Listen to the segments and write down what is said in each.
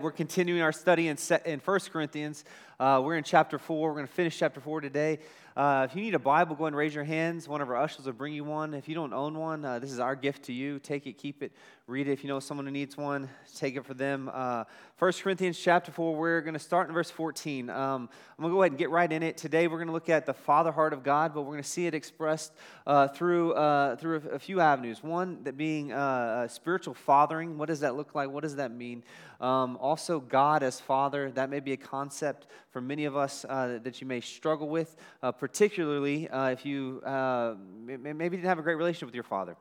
We're continuing our study in, in 1 Corinthians. Uh, we're in chapter 4. We're going to finish chapter 4 today. Uh, if you need a Bible, go ahead and raise your hands. One of our ushers will bring you one. If you don't own one, uh, this is our gift to you. Take it, keep it, read it. If you know someone who needs one, take it for them. Uh, 1 Corinthians chapter 4, we're going to start in verse 14. Um, I'm going to go ahead and get right in it. Today, we're going to look at the Father heart of God, but we're going to see it expressed uh, through, uh, through a, a, few avenues. One, that being uh, spiritual fathering. What does that look like? What does that mean? Um, also, God as Father. That may be a concept for many of us that you may struggle with particularly uh, if you uh, maybe didn't have a great relationship with your father.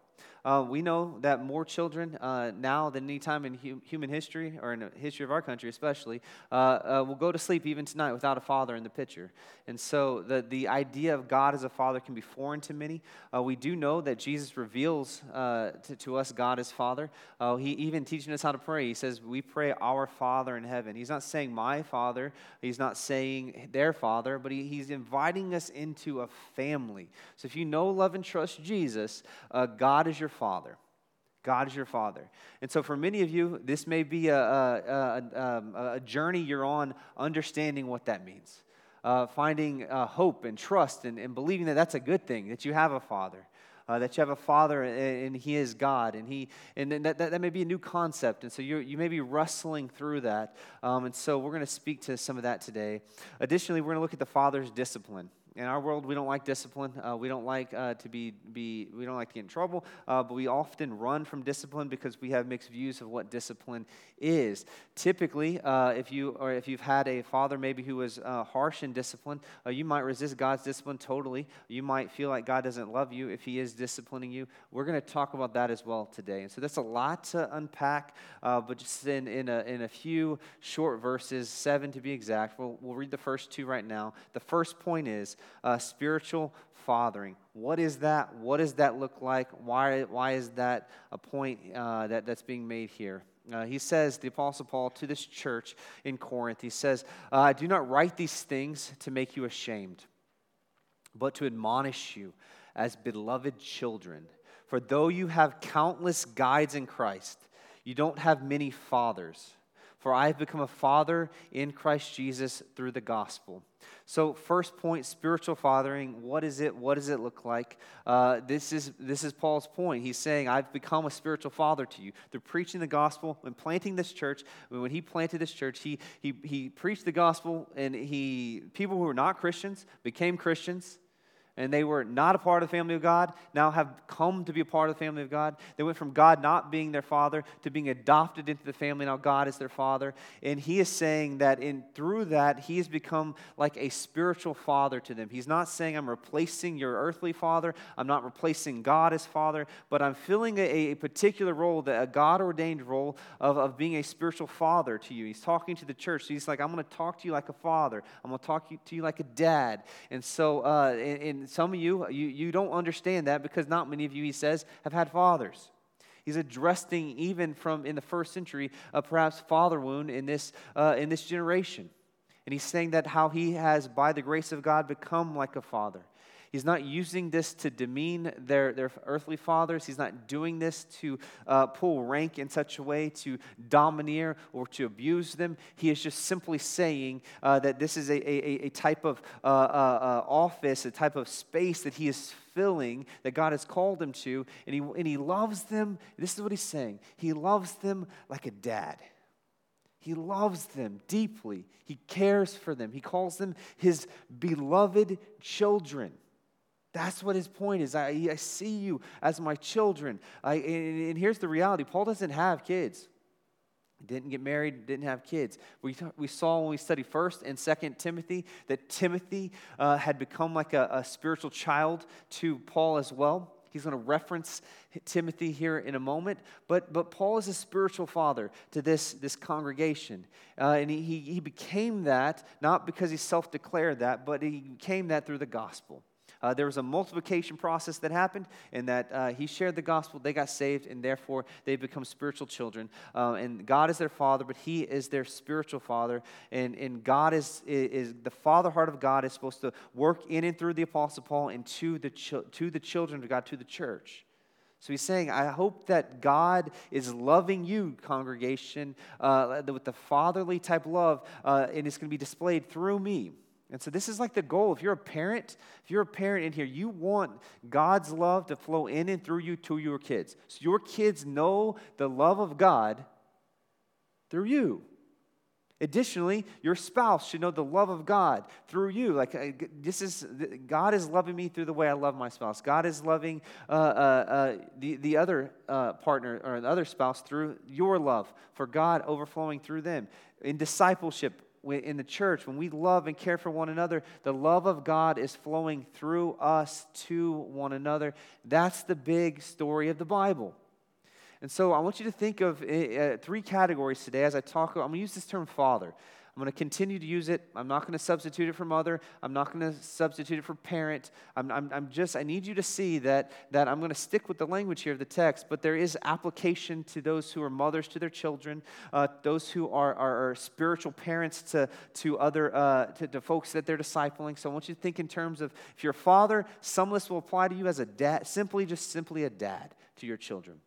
Uh, we know that more children uh, now than any time in hu- human history, or in the history of our country especially, uh, uh, will go to sleep even tonight without a father in the picture. And so the, the idea of God as a father can be foreign to many. Uh, we do know that Jesus reveals uh, to, to, us God as Father. he even teaching us how to pray. He says, We pray our Father in heaven. He's not saying my Father, he's not saying their Father, but he, he's inviting us into a family. So if you know, love, and trust Jesus, God is your Father. God is your Father. And so, for many of you, this may be a, a, a, um, a journey you're on understanding what that means. Uh, finding uh, hope and trust and, and, believing that that's a good thing, that you have a Father. Uh, that you have a father and, and, he is God, and he and that, that, that, may be a new concept, and so you you may be wrestling through that, um, and so we're going to speak to some of that today. Additionally, we're going to look at the father's discipline in our world, we don't like discipline. Uh, we don't like uh, to be, be, we don't like to get in trouble, uh, but we often run from discipline because we have mixed views of what discipline is. Typically, uh, if you or if you've had a father maybe who was uh, harsh in discipline, uh, you might resist God's discipline totally. You might feel like God doesn't love you if He is disciplining you. We're going to talk about that as well today, and so that's a lot to unpack. but just in in a, in a few short verses, seven to be exact, we'll we'll read the first two right now. The first point is uh, spiritual fathering. What is that? What does that look like? Why, why is that a point uh, that, that's being made here? Uh, he says, the Apostle Paul, to this church in Corinth, he says, uh, I do not write these things to make you ashamed, but to admonish you as beloved children. For though you have countless guides in Christ, you don't have many fathers. For I have become a father in Christ Jesus through the gospel. So, first point, spiritual fathering. What is it? What does it look like? Uh, this is this is Paul's point. He's saying, "I've become a spiritual father to you through preaching the gospel and planting this church." When he planted this church, he he he preached the gospel, and he people who were not Christians became Christians and they were not a part of the family of God, now have come to be a part of the family of God. They went from God not being their father to being adopted into the family. Now God is their father. And he is saying that in through that, he has become like a spiritual father to them. He's not saying, I'm replacing your earthly father, I'm not replacing God as father, but I'm filling a, a particular role, that a God ordained role of, of being a spiritual father to you. He's talking to the church. So he's like, I'm going to talk to you like a father, I'm going to talk to you like a dad. And so, uh, in, some of you, you, you don't understand that because not many of you, he says, have had fathers. He's addressing even from in the first century a perhaps father wound in this, uh, in this generation. And he's saying that how he has, by the grace of God, become like a father. He's not using this to demean their, their earthly fathers. He's not doing this to uh, pull rank in such a way to domineer or to abuse them. He is just simply saying uh, that this is a, a, a type of uh, uh, uh, office, a type of space that he is filling, that God has called him to, and he, and he loves them. This is what he's saying. He loves them like a dad. He loves them deeply. He cares for them. He calls them his beloved children. That's what his point is. I, I see you as my children. I, and, and here's the reality Paul doesn't have kids. Didn't get married, didn't have kids. We, we saw when we studied 1st and 2nd Timothy that Timothy uh, had become like a, a spiritual child to Paul as well. He's going to reference Timothy here in a moment. But, but Paul is a spiritual father to this, this congregation. Uh, and he, he, he became that, not because he self declared that, but he became that through the gospel. Uh, there was a multiplication process that happened, and that uh, he shared the gospel, they got saved, and therefore they become spiritual children. Uh, and God is their father, but he is their spiritual father. And, and God is, is, the father heart of God is supposed to work in and through the Apostle Paul and to the, to the children of God, to the church. So he's saying, I hope that God is loving you, congregation, uh, with the fatherly type love, uh, and it's going to be displayed through me. And so this is like the goal. If you're a parent, if you're a parent in here, you want God's love to flow in and through you to your kids. So your kids know the love of God through you. Additionally, your spouse should know the love of God through you. Like this is God is loving me through the way I love my spouse. God is loving uh, uh, uh, the the other uh, partner or the other spouse through your love for God overflowing through them. In discipleship, in the church, when we love and care for one another, the love of God is flowing through us to one another. That's the big story of the Bible. And so I want you to think of uh, three categories today as I talk. I'm going to use this term father. I'm going to continue to use it. I'm not going to substitute it for mother. I'm not going to substitute it for parent. I'm, I'm, I'm, just, I need you to see that, that I'm going to stick with the language here of the text, but there is application to those who are mothers to their children, uh, those who are, are, are, spiritual parents to, to other, uh, to, to folks that they're discipling. So I want you to think in terms of if you're a father, some of this will apply to you as a dad, simply, just simply a dad to your children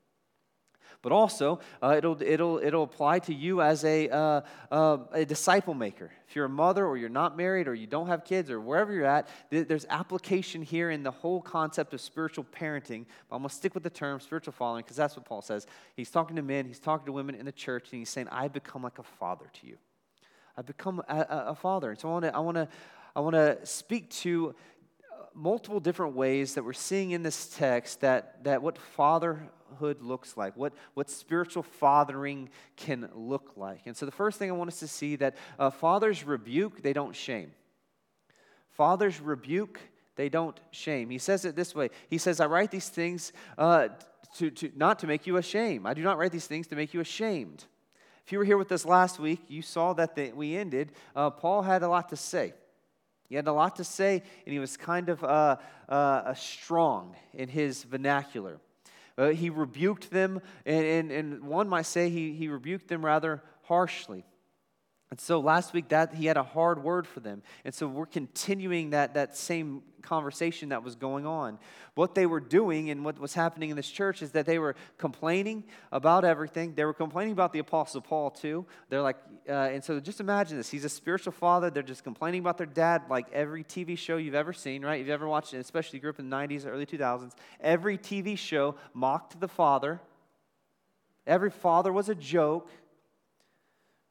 but also uh, it'll, it'll, it'll apply to you as a, uh, uh, a disciple maker. If you're a mother or you're not married or you don't have kids or wherever you're at, th- there's application here in the whole concept of spiritual parenting. But I'm going to stick with the term spiritual following because that's what Paul says. He's talking to men, he's talking to women in the church, and he's saying, I become like a father to you. I've become a, a, a father. And so I want to I wanna, I wanna speak to multiple different ways that we're seeing in this text that, that what fatherhood looks like, what, what spiritual fathering can look like. And so the first thing I want us to see that uh, fathers rebuke, they don't shame. Fathers rebuke, they don't shame. He says it this way He says, I write these things uh, to, to, not to make you ashamed. I do not write these things to make you ashamed. If you were here with us last week, you saw that the, we ended. Uh, Paul had a lot to say. He had a lot to say, and he was kind of uh, uh, strong in his vernacular. Uh, he rebuked them, and, and, and one might say he, he rebuked them rather harshly. And so last week that he had a hard word for them. And so we're continuing that, that same conversation that was going on. What they were doing and what was happening in this church is that they were complaining about everything. They were complaining about the Apostle Paul too. They're like, uh, and so just imagine this. He's a spiritual father. They're just complaining about their dad like every TV show you've ever seen, right? You've ever watched it, especially grew up in the 90s, early 2000s. Every TV show mocked the father. Every father was a joke.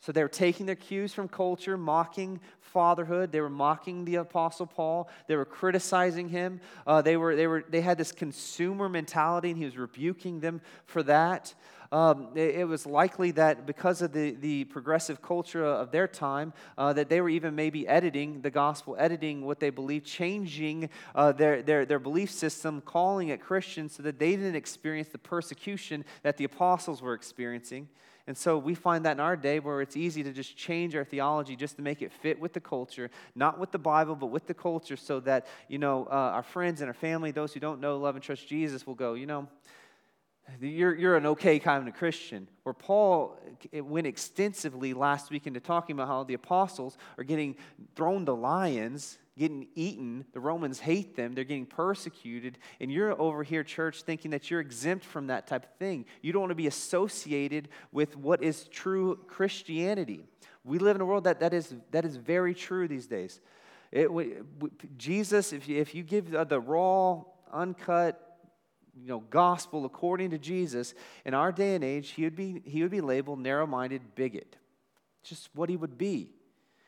So they were taking their cues from culture, mocking fatherhood. They were mocking the Apostle Paul. They were criticizing him. Uh, they, were, they, were, they had this consumer mentality, and he was rebuking them for that. Um, it, was likely that because of the, the progressive culture of their time, uh, that they were even maybe editing the gospel, editing what they believed, changing uh, their, their, their belief system, calling it Christian so that they didn't experience the persecution that the apostles were experiencing. And so we find that in our day where it's easy to just change our theology just to make it fit with the culture, not with the Bible, but with the culture, so that, you know, uh, our friends and our family, those who don't know, love, and trust Jesus, will go, you know, you're, you're an okay kind of Christian. Where Paul went extensively last week into talking about how the apostles are getting thrown to lions getting eaten. The Romans hate them. They're getting persecuted. And you're over here, church, thinking that you're exempt from that type of thing. You don't want to be associated with what is true Christianity. We live in a world that, that, is, that is very true these days. It, Jesus, if you, if you give the raw, uncut, you know, gospel according to Jesus, in our day and age, he would be, he would be labeled narrow minded bigot. Just what he would be.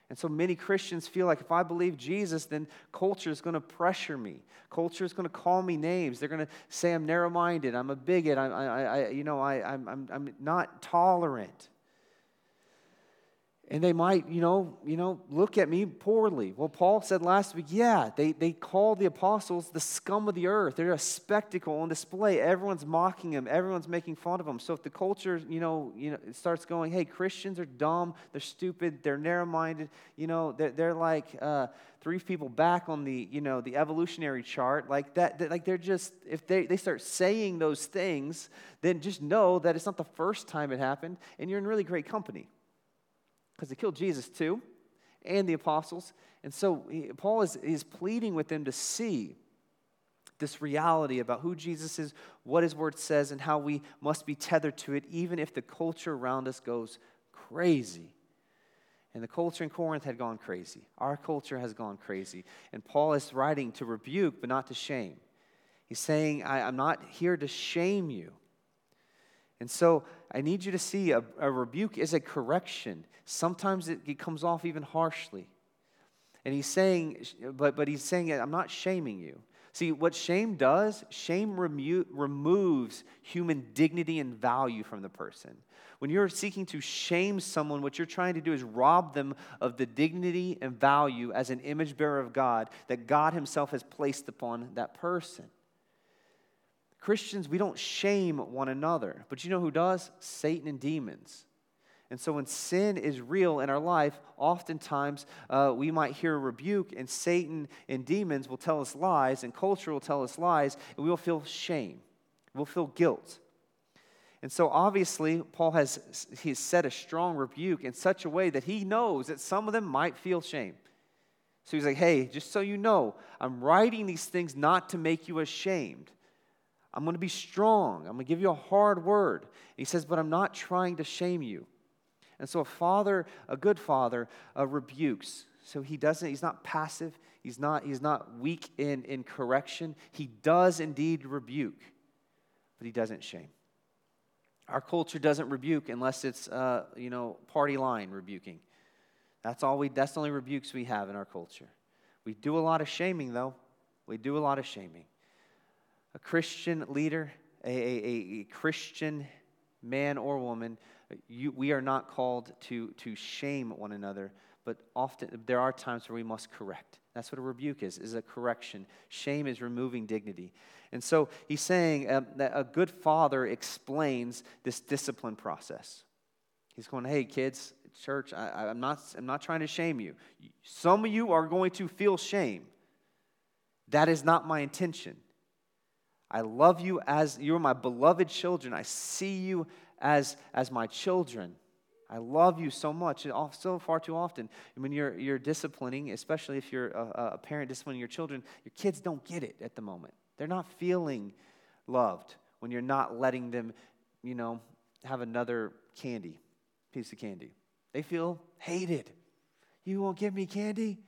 And so many Christians feel like if I believe Jesus, then culture is going to pressure me. Culture is going to call me names. They're going to say I'm narrow minded, I'm a bigot, I, I, I, you know, I, I'm, I'm, I'm not tolerant and they might, you know, you know, look at me poorly. Well, Paul said last week, yeah, they, they call the apostles the scum of the earth. They're a spectacle on display. Everyone's mocking them. Everyone's making fun of them. So if the culture, you know, you know, starts going, hey, Christians are dumb, they're stupid, they're narrow-minded, you know, they're, they're like uh, three people back on the, you know, the evolutionary chart, like that, like they're just, if they, they start saying those things, then just know that it's not the first time it happened, and you're in really great company because they killed Jesus too, and the apostles. And so he, Paul is, is pleading with them to see this reality about who Jesus is, what his word says, and how we must be tethered to it, even if the culture around us goes crazy. And the culture in Corinth had gone crazy. Our culture has gone crazy. And Paul is writing to rebuke, but not to shame. He's saying, I, am not here to shame you. And so I need you to see a, a rebuke is a correction. Sometimes it, it comes off even harshly. And he's saying, but, but he's saying, I'm not shaming you. See, what shame does, shame remo- removes human dignity and value from the person. When you're seeking to shame someone, what you're trying to do is rob them of the dignity and value as an image bearer of God that God Himself has placed upon that person. Christians, we don't shame one another, but you know who does? Satan and demons. And so when sin is real in our life, oftentimes uh, we might hear a rebuke, and Satan and demons will tell us lies, and culture will tell us lies, and we will feel shame. We'll feel guilt. And so obviously, Paul has he's set a strong rebuke in such a way that he knows that some of them might feel shame. So he's like, hey, just so you know, I'm writing these things not to make you ashamed. I'm going to be strong. I'm going to give you a hard word. He says, but I'm not trying to shame you. And so a father, a good father, uh, rebukes. So he doesn't, he's not passive. He's not, he's not weak in, in correction. He does indeed rebuke, but he doesn't shame. Our culture doesn't rebuke unless it's, uh, you know, party line rebuking. That's all we, that's the only rebukes we have in our culture. We do a lot of shaming, though. We do a lot of shaming. A Christian leader, a, a, a Christian man or woman, you, we are not called to, to shame one another, but often there are times where we must correct. That's what a rebuke is, is a correction. Shame is removing dignity. And so he's saying um, that a good father explains this discipline process. He's going, hey, kids, church, I, am not, I'm not trying to shame you. Some of you are going to feel shame. That is not my intention. I love you as you're my beloved children. I see you as, as my children. I love you so much, so far too often. When you're, you're disciplining, especially if you're a, a parent disciplining your children, your kids don't get it at the moment. They're not feeling loved when you're not letting them, you know, have another candy, piece of candy. They feel hated. You won't give me candy?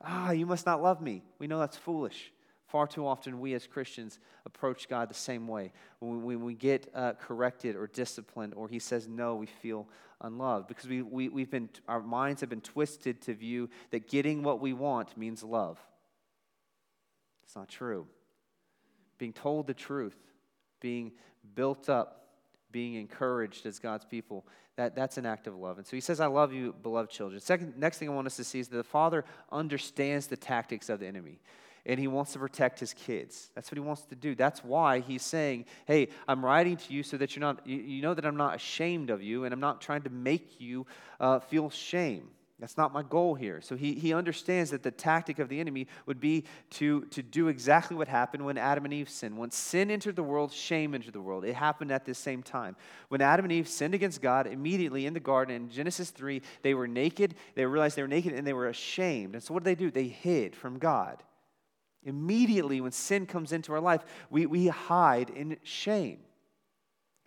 Ah, you must not love me. We know that's foolish. Far too often, we as Christians approach God the same way. When we, get uh, corrected or disciplined, or He says no, we feel unloved because we, we, we've been, our minds have been twisted to view that getting what we want means love. It's not true being told the truth, being built up, being encouraged as God's people, that, that's an act of love. And so he says, I love you, beloved children. Second, next thing I want us to see is that the father understands the tactics of the enemy. And he wants to protect his kids. That's what he wants to do. That's why he's saying, Hey, I'm writing to you so that you're not, you, know that I'm not ashamed of you, and I'm not trying to make you uh, feel shame. That's not my goal here. So he, he understands that the tactic of the enemy would be to, to do exactly what happened when Adam and Eve sinned. When sin entered the world, shame entered the world. It happened at the same time. When Adam and Eve sinned against God, immediately in the garden, in Genesis 3, they were naked. They realized they were naked and they were ashamed. And so what did they do? They hid from God. Immediately, when sin comes into our life, we, we hide in shame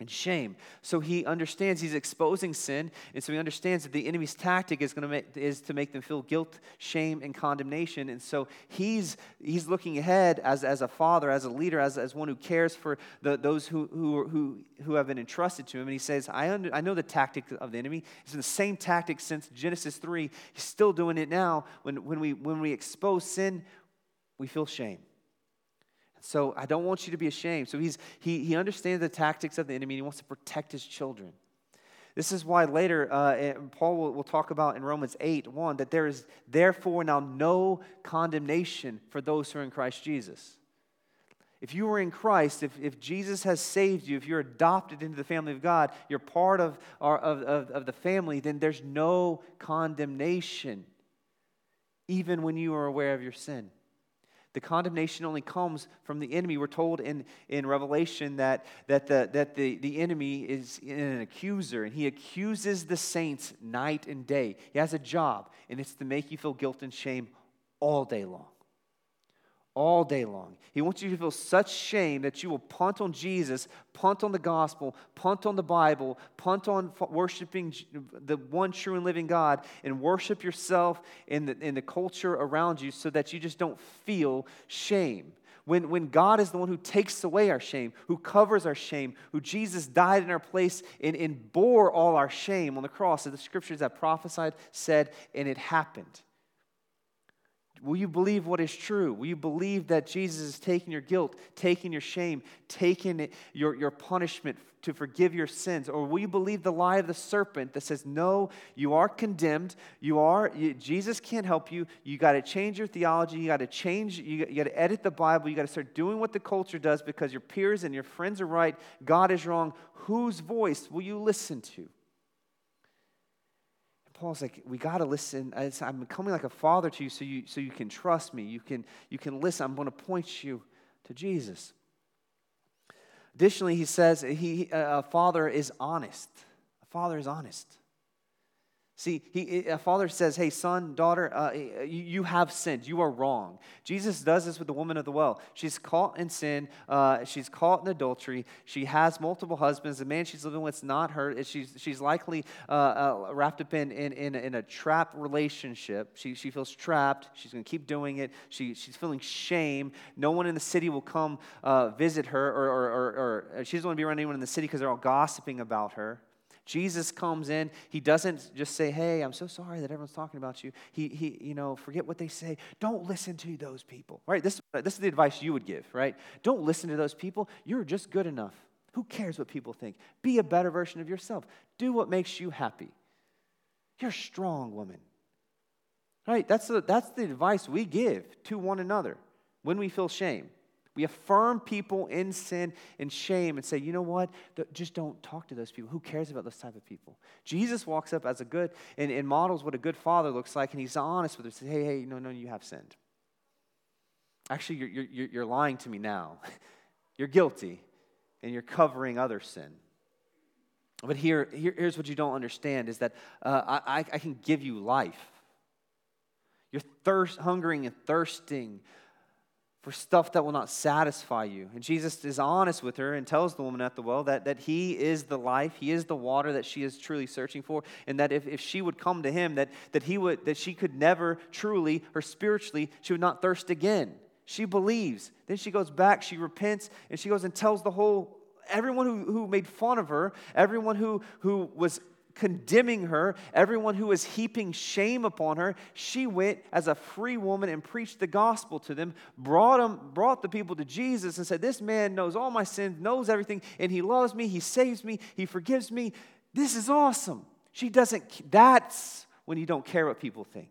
and shame. So he understands he's exposing sin, and so he understands that the enemy's tactic is going to make, is to make them feel guilt, shame, and condemnation. And so he's he's looking ahead as, as a father, as a leader, as, as one who cares for the, those who, who, who, who have been entrusted to him. And he says, I, under, I know the tactic of the enemy. It's the same tactic since Genesis 3. He's still doing it now. When, when, we, when we expose sin, we feel shame. So I don't want you to be ashamed. So he's, he, he understands the tactics of the enemy and he wants to protect his children. This is why later uh, eh, Paul will, will, talk about in Romans 8 1 that there is therefore now no condemnation for those who are in Christ Jesus. If you are in Christ, if, if Jesus has saved you, if you're adopted into the family of God, you're part of, our, of, of, of the family, then there's no condemnation, even when you are aware of your sin. The condemnation only comes from the enemy. We're told in, in Revelation that, that, the, that the, the enemy is an accuser, and he accuses the saints night and day. He has a job, and it's to make you feel guilt and shame all day long. All day long. He wants you to feel such shame that you will punt on Jesus, punt on the gospel, punt on the Bible, punt on worshiping the one true and living God, and worship yourself in the, in the culture around you so that you just don't feel shame. When, when God is the one who takes away our shame, who covers our shame, who Jesus died in our place and, and bore all our shame on the cross, as the scriptures that prophesied said, and it happened. Will you believe what is true? Will you believe that Jesus is taking your guilt, taking your shame, taking your, your punishment to forgive your sins? Or will you believe the lie of the serpent that says, no, you are condemned, you are, you, Jesus can't help you, you got to change your theology, you got to change, you, you got to edit the Bible, you got to start doing what the culture does because your peers and your friends are right, God is wrong. Whose voice will you listen to? Paul's like, we got to listen. I'm becoming like a father to you so you, so you can trust me. You can, you can listen. I'm going to point you to Jesus. Additionally, he says he, a father is honest. A father is honest. See, he, a father says, Hey, son, daughter, uh, you, you, have sinned. You are wrong. Jesus does this with the woman of the well. She's caught in sin. Uh, she's caught in adultery. She has multiple husbands. The man she's living with is not her. She's, she's likely uh, uh, wrapped up in, in, in, a, in a trap relationship. She, she feels trapped. She's going to keep doing it. She, she's feeling shame. No one in the city will come uh, visit her, or, or, or, or she doesn't want to be around anyone in the city because they're all gossiping about her. Jesus comes in. He doesn't just say, Hey, I'm so sorry that everyone's talking about you. He, he you know, forget what they say. Don't listen to those people, right? This, this is the advice you would give, right? Don't listen to those people. You're just good enough. Who cares what people think? Be a better version of yourself. Do what makes you happy. You're strong woman. Right? That's the, that's the advice we give to one another when we feel shame. We affirm people in sin and shame and say, you know what? Just don't talk to those people. Who cares about those type of people? Jesus walks up as a good and, and models what a good father looks like, and he's honest with her. Says, hey, hey, no, no, you have sinned. Actually, you're, you're, you're lying to me now. you're guilty, and you're covering other sin. But here, here here's what you don't understand is that uh, I, I can give you life. You're thirst, hungering and thirsting for stuff that will not satisfy you. And Jesus is honest with her and tells the woman at the well that, that he is the life, he is the water that she is truly searching for, and that if, if she would come to him, that, that he would that she could never truly or spiritually, she would not thirst again. She believes. Then she goes back, she repents, and she goes and tells the whole everyone who, who made fun of her, everyone who, who was condemning her, everyone who was heaping shame upon her, she went as a free woman and preached the gospel to them, brought, them, brought the people to Jesus, and said, This man knows all my sins, knows everything, and he loves me, he saves me, he forgives me. This is awesome. She doesn't, that's when you don't care what people think.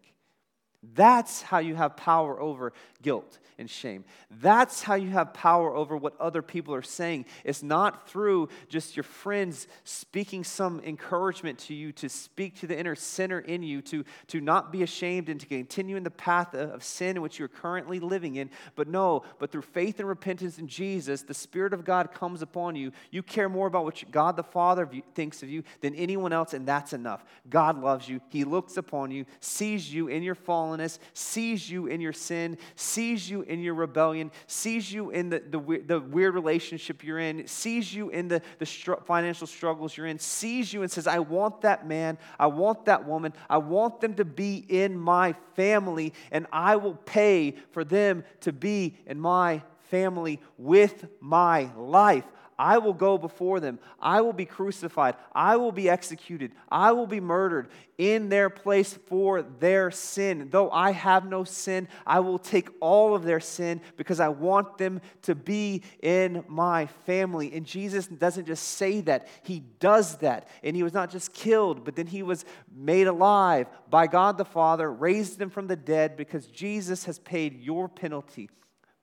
That's how you have power over guilt and shame. That's how you have power over what other people are saying. It's not through just your friends speaking some encouragement to you to speak to the inner sinner in you, to, to not be ashamed and to continue in the path of sin in which you're currently living in. But no, but through faith and repentance in Jesus, the Spirit of God comes upon you. You care more about what God the Father thinks of you than anyone else, and that's enough. God loves you. He looks upon you, sees you in your fallenness, sees you in your sin, sees you in your rebellion, sees you in the, the, the weird relationship you're in, sees you in the, the str- financial struggles you're in, sees you and says, I want that man, I want that woman, I want them to be in my family, and I will pay for them to be in my family with my life. I will go before them. I will be crucified. I will be executed. I will be murdered in their place for their sin. Though I have no sin, I will take all of their sin because I want them to be in my family. And Jesus doesn't just say that, He does that. And He was not just killed, but then He was made alive by God the Father, raised Him from the dead because Jesus has paid your penalty,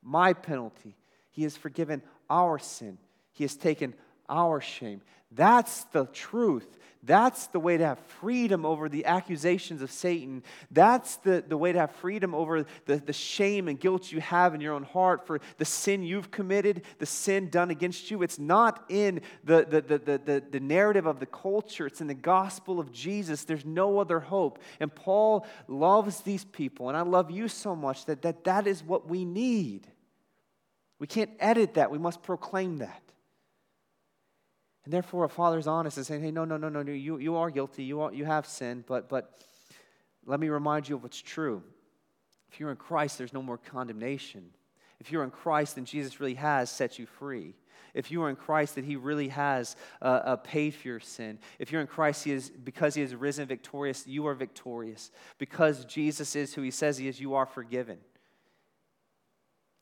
my penalty. He has forgiven our sin. He has taken our shame. That's the truth. That's the way to have freedom over the accusations of Satan. That's the, the way to have freedom over the, the shame and guilt you have in your own heart for the sin you've committed, the sin done against you. It's not in the, the, the, the, the, the narrative of the culture, it's in the gospel of Jesus. There's no other hope. And Paul loves these people, and I love you so much that that, that is what we need. We can't edit that. We must proclaim that. And therefore, a father's honest and saying, hey, no, no, no, no, no, you, you are guilty. You, are, you have sinned, but, but let me remind you of what's true. If you're in Christ, there's no more condemnation. If you're in Christ, then Jesus really has set you free. If you are in Christ, that He really has uh, uh, paid for your sin. If you're in Christ, He is because He is risen victorious. You are victorious because Jesus is who He says He is. You are forgiven.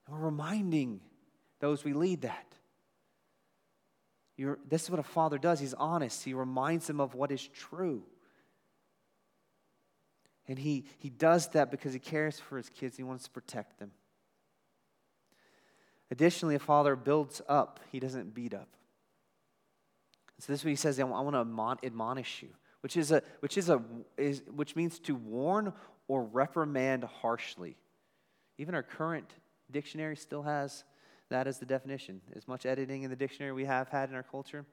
And we're reminding those we lead that. You're, this is what a father does. He's honest. He reminds them of what is true. And he, he does that because he cares for his kids. He wants to protect them. Additionally, a father builds up, he doesn't beat up. So this is what he says, I want to admonish you, which is a which is a is which means to warn or reprimand harshly. Even our current dictionary still has that as the definition. As much editing in the dictionary we have had in our culture,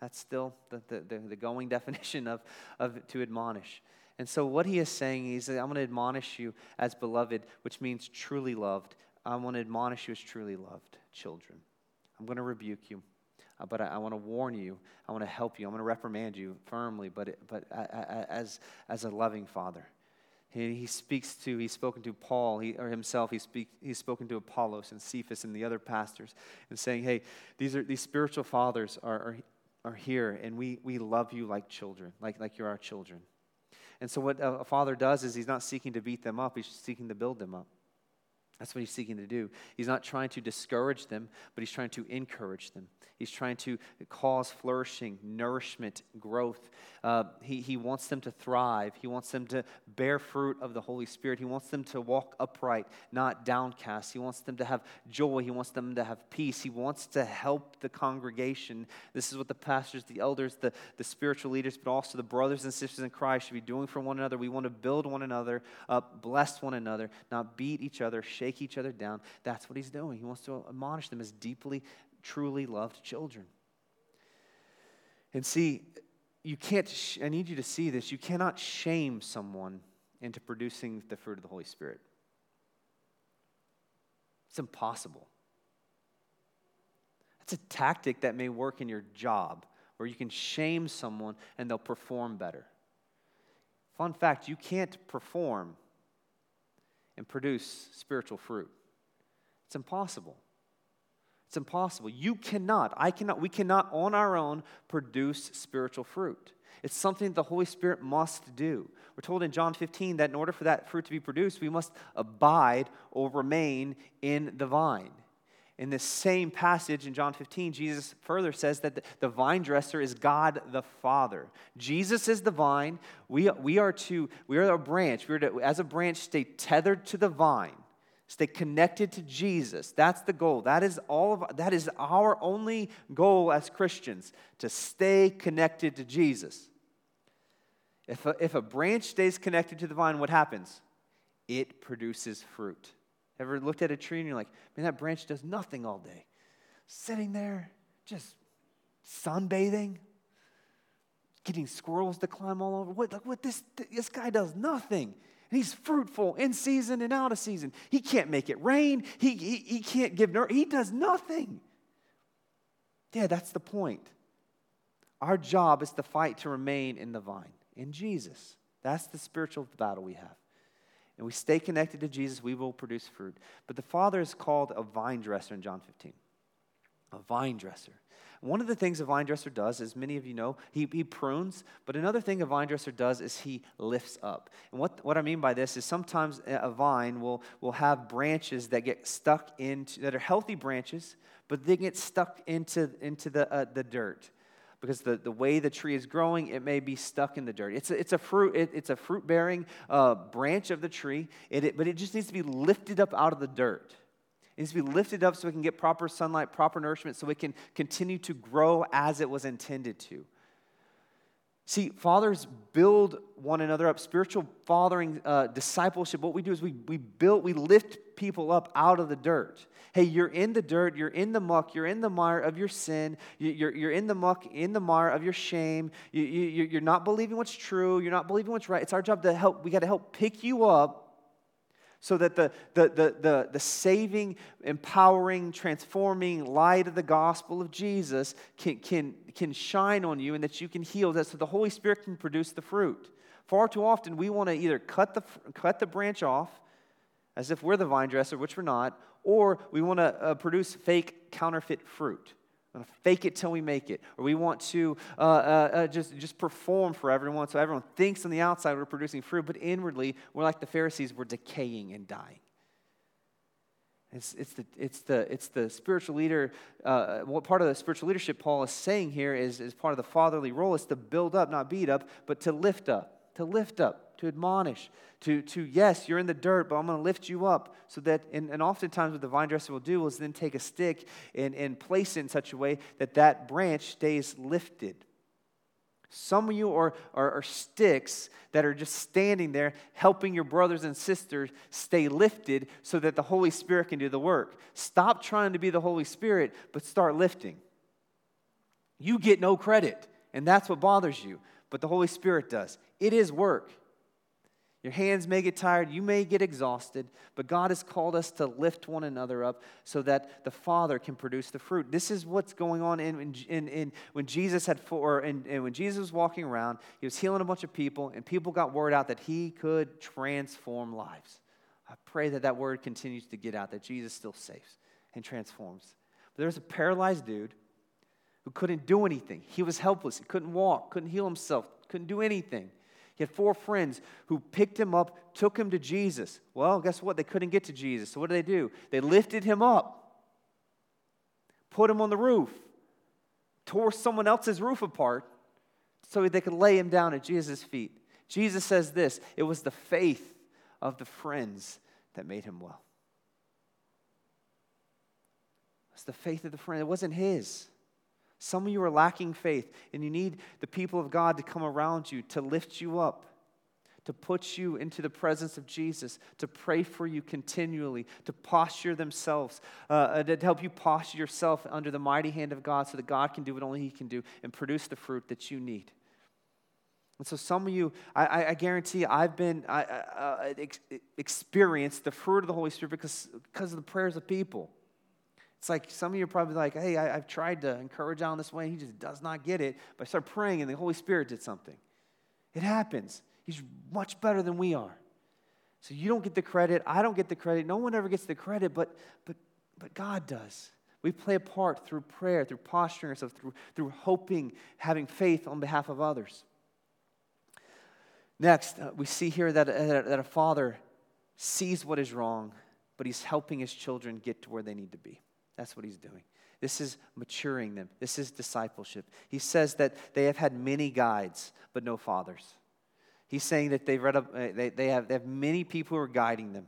that's still the, the, the, going definition of, of to admonish. And so what he is saying is, I'm going to admonish you as beloved, which means truly loved. I want to admonish you as truly loved children. I'm going to rebuke you, uh, but I, I want to warn you. I want to help you. I'm going to reprimand you firmly, but, but I, I, as, as a loving father. He, he speaks to, he's spoken to Paul he, or himself, he speak, he's spoken to Apollos and Cephas and the other pastors and saying, hey, these, are, these spiritual fathers are, are, are here and we, we love you like children, like, like you're our children. And so, what a father does is he's not seeking to beat them up, he's seeking to build them up. That's what he's seeking to do. He's not trying to discourage them, but he's trying to encourage them. He's trying to cause flourishing, nourishment, growth. Uh, he, he wants them to thrive. He wants them to bear fruit of the Holy Spirit. He wants them to walk upright, not downcast. He wants them to have joy. He wants them to have peace. He wants to help the congregation. This is what the pastors, the elders, the, the spiritual leaders, but also the brothers and sisters in Christ should be doing for one another. We want to build one another up, bless one another, not beat each other, each other down. That's what he's doing. He wants to admonish them as deeply truly loved children. And see, you can't, sh- I need you to see this. You cannot shame someone into producing the fruit of the Holy Spirit. It's impossible. It's a tactic that may work in your job where you can shame someone and they'll perform better. Fun fact you can't perform and produce spiritual fruit, it's impossible. It's impossible. You cannot, I cannot, we cannot on our own produce spiritual fruit. It's something the Holy Spirit must do. We're told in John 15 that in order for that fruit to be produced, we must abide or remain in the vine. In this same passage in John 15, Jesus further says that the, vine dresser is God the Father. Jesus is the vine. We, we are to, we are a branch. We are to, as a branch, stay tethered to the vine. Stay connected to Jesus. That's the goal. That is all of, that is our only goal as Christians to stay connected to Jesus. If a, if a branch stays connected to the vine, what happens? It produces fruit. Ever looked at a tree and you're like, man, that branch does nothing all day. Sitting there, just sunbathing, getting squirrels to climb all over. What, what this, this guy does nothing. And he's fruitful in season and out of season. He can't make it rain. He, he, he can't give, he does nothing. Yeah, that's the point. Our job is to fight to remain in the vine, in Jesus. That's the spiritual battle we have. And we stay connected to Jesus, we will produce fruit. But the Father is called a vine dresser in John 15. A vine dresser. One of the things a vine dresser does, as many of you know, he, he prunes, but another thing a vine dresser does is he lifts up. And what, what I mean by this is sometimes a vine will, will have branches that get stuck into, that are healthy branches, but they get stuck into, into the, uh, the dirt because the, the way the tree is growing, it may be stuck in the dirt. It's a, it's a fruit, it, it's a fruit bearing uh, branch of the tree, it, it, but it just needs to be lifted up out of the dirt. It needs to be lifted up so it can get proper sunlight, proper nourishment, so it can continue to grow as it was intended to. See, fathers build one another up. Spiritual fathering, uh, discipleship, what we do is we, we build, we lift people up out of the dirt. Hey, you're in the dirt, you're in the muck, you're in the mire of your sin, you're, you're in the muck, in the mire of your shame. You, you, you're not believing what's true, you're not believing what's right. It's our job to help, we got to help pick you up so that the, the, the, the, the saving, empowering, transforming light of the gospel of Jesus can, can, can shine on you and that you can heal, that so the Holy Spirit can produce the fruit. Far too often, we want to either cut the, cut the branch off as if we're the vine dresser, which we're not, or we want to uh, produce fake, counterfeit fruit fake it till we make it. Or we want to uh, uh, uh, just, just perform for everyone so everyone thinks on the outside we're producing fruit, but inwardly we're like the Pharisees, we're decaying and dying. It's, it's, the, it's, the, it's the spiritual leader. Uh, what part of the spiritual leadership Paul is saying here is, is part of the fatherly role is to build up, not beat up, but to lift up, to lift up to admonish, to, to yes, you're in the dirt, but I'm going to lift you up so that, and, and oftentimes what the vine dresser will do is then take a stick and, and place it in such a way that that branch stays lifted. Some of you are, are, are, sticks that are just standing there helping your brothers and sisters stay lifted so that the Holy Spirit can do the work. Stop trying to be the Holy Spirit, but start lifting. You get no credit, and that's what bothers you, but the Holy Spirit does. It is work. Your hands may get tired, you may get exhausted, but God has called us to lift one another up so that the Father can produce the fruit. This is what's going on in, in, in when Jesus had four, and, when Jesus was walking around, he was healing a bunch of people, and people got word out that he could transform lives. I pray that that word continues to get out, that Jesus still saves and transforms. But there's a paralyzed dude who couldn't do anything. He was helpless. He couldn't walk, couldn't heal himself, couldn't do anything. He had four friends who picked him up, took him to Jesus. Well, guess what? They couldn't get to Jesus. So what did they do? They lifted him up, put him on the roof, tore someone else's roof apart so they could lay him down at Jesus' feet. Jesus says this it was the faith of the friends that made him well. It's the faith of the friend. It wasn't his. Some of you are lacking faith, and you need the people of God to come around you to lift you up, to put you into the presence of Jesus, to pray for you continually, to posture themselves, uh, uh to help you posture yourself under the mighty hand of God so that God can do what only He can do and produce the fruit that you need. And so, some of you, I, I guarantee I've been I, uh, ex- experienced the fruit of the Holy Spirit because, because of the prayers of people. It's like some of you are probably like, hey, I, have tried to encourage Alan this way, and he just does not get it. But I start praying, and the Holy Spirit did something. It happens. He's much better than we are. So you don't get the credit. I don't get the credit. No one ever gets the credit, but, but, but God does. We play a part through prayer, through posturing ourselves, through, through hoping, having faith on behalf of others. Next, uh, we see here that, uh, that a father sees what is wrong, but he's helping his children get to where they need to be. That's what he's doing. This is maturing them. This is discipleship. He says that they have had many guides, but no fathers. He's saying that they've read, a, uh, they, they, have, they have many people who are guiding them.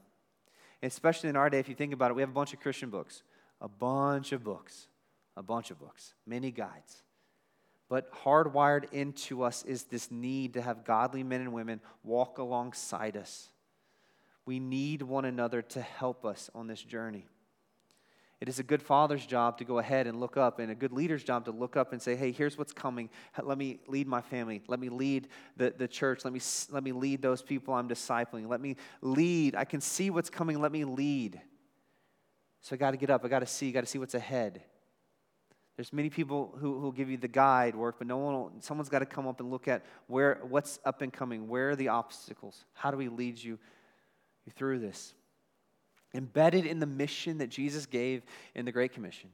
And especially in our day, if you think about it, we have a bunch of Christian books, a bunch of books, a bunch of books, many guides. But hardwired into us is this need to have godly men and women walk alongside us. We need one another to help us on this journey. It is a good father's job to go ahead and look up, and a good leader's job to look up and say, hey, here's what's coming. Let me lead my family. Let me lead the, the church. Let me, let me lead those people I'm discipling. Let me lead. I can see what's coming. Let me lead. So I got to get up. I got to see. I got to see what's ahead. There's many people who will give you the guide work, but no one will, someone's got to come up and look at where what's up and coming. Where are the obstacles? How do we lead you through this? Embedded in the mission that Jesus gave in the Great Commission,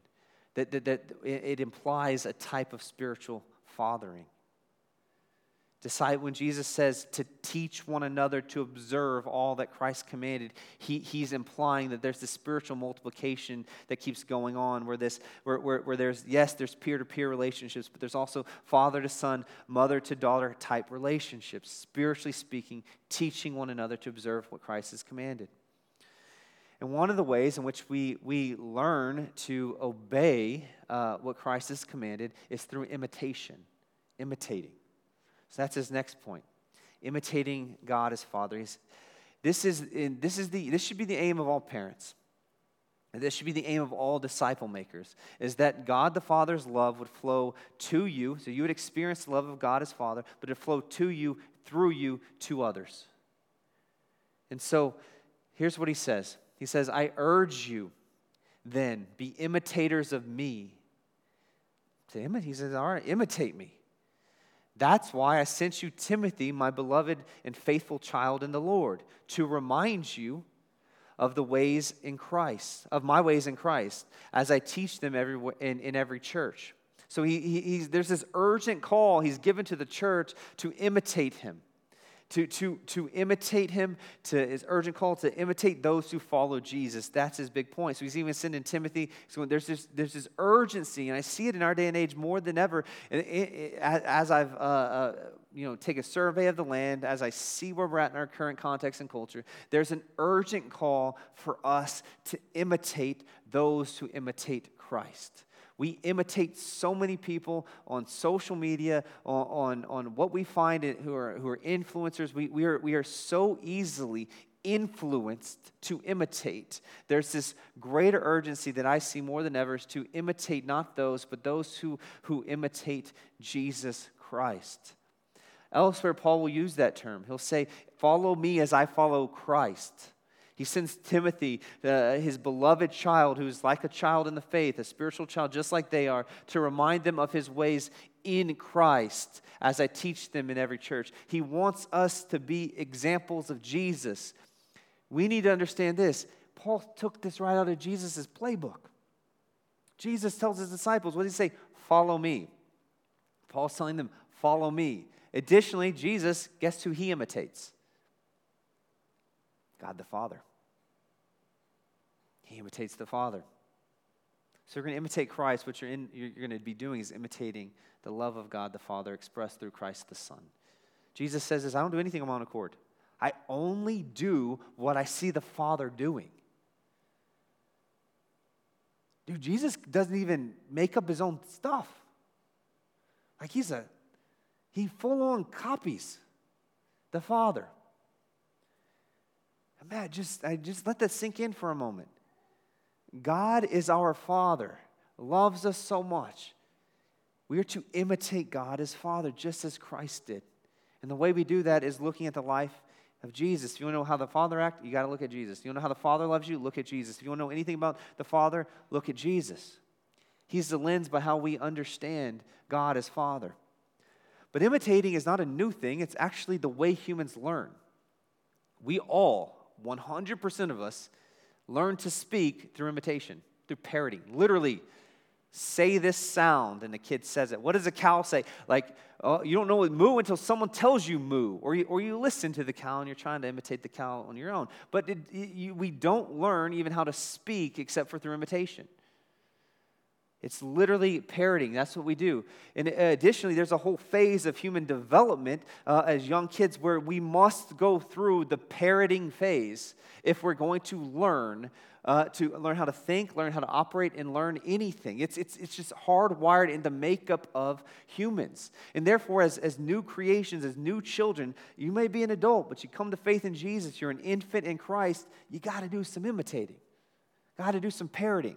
that, that, that it implies a type of spiritual fathering. Decide when Jesus says to teach one another to observe all that Christ commanded, he, he's implying that there's this spiritual multiplication that keeps going on where this where, where, where there's yes, there's peer-to-peer relationships, but there's also father to son, mother to daughter type relationships, spiritually speaking, teaching one another to observe what Christ has commanded. And one of the ways in which we, we learn to obey uh, what Christ has commanded is through imitation, imitating. So that's his next point imitating God as Father. He's, this, is, this, is the, this should be the aim of all parents. This should be the aim of all disciple makers, is that God the Father's love would flow to you, so you would experience the love of God as Father, but it flow to you, through you, to others. And so Here's what he says He says, I urge you then, be imitators of me. To imitate, he says, All right, imitate me. That's why I sent you Timothy, my beloved and faithful child in the Lord, to remind you of the ways in Christ, of my ways in Christ, as I teach them in, in every church. So he, he, there's this urgent call he's given to the church to imitate him to, to, to imitate him, to his urgent call to imitate those who follow Jesus. That's his big point. So he's even sending Timothy. So there's this, there's this urgency, and I see it in our day and age more than ever. As I've uh, uh, you know take a survey of the land, as I see where we're at in our current context and culture, there's an urgent call for us to imitate those who imitate Christ. We imitate so many people on social media, on, on, on what we find who are, who are influencers. We, we, are, we are so easily influenced to imitate. There's this greater urgency that I see more than ever is to imitate not those, but those who, who imitate Jesus Christ. Elsewhere, Paul will use that term. He'll say, Follow me as I follow Christ. He sends Timothy, uh, his beloved child, who's like a child in the faith, a spiritual child just like they are, to remind them of his ways in Christ as I teach them in every church. He wants us to be examples of Jesus. We need to understand this. Paul took this right out of Jesus' playbook. Jesus tells his disciples, what did he say? Follow me. Paul's telling them, follow me. Additionally, Jesus, guess who he imitates? God the Father. He imitates the Father. So you're going to imitate Christ. What you're, in, you're going to be doing is imitating the love of God the Father expressed through Christ the Son. Jesus says this I don't do anything on my own accord. I only do what I see the Father doing. Dude, Jesus doesn't even make up his own stuff. Like he's a, he full on copies the Father. Man, just, I just let that sink in for a moment. God is our Father, loves us so much. We are to imitate God as Father, just as Christ did. And the way we do that is looking at the life of Jesus. If you want to know how the Father acted, you got to look at Jesus. If you want to know how the Father loves you, look at Jesus. If you want to know anything about the Father, look at Jesus. He's the lens by how we understand God as Father. But imitating is not a new thing, it's actually the way humans learn. We all, 100% of us, learn to speak through imitation, through parody. Literally, say this sound and the kid says it. What does a cow say? Like, oh, you don't know what moo until someone tells you moo, or you, or you listen to the cow and you're trying to imitate the cow on your own. But it, you, we don't learn even how to speak except for through imitation. It's literally parroting. That's what we do. And uh, additionally, there's a whole phase of human development uh, as young kids where we must go through the parroting phase if we're going to learn uh, to learn how to think, learn how to operate, and learn anything. It's, it's, it's just hardwired in the makeup of humans. And therefore, as, as new creations, as new children, you may be an adult, but you come to faith in Jesus, you're an infant in Christ, you got to do some imitating, got to do some parroting.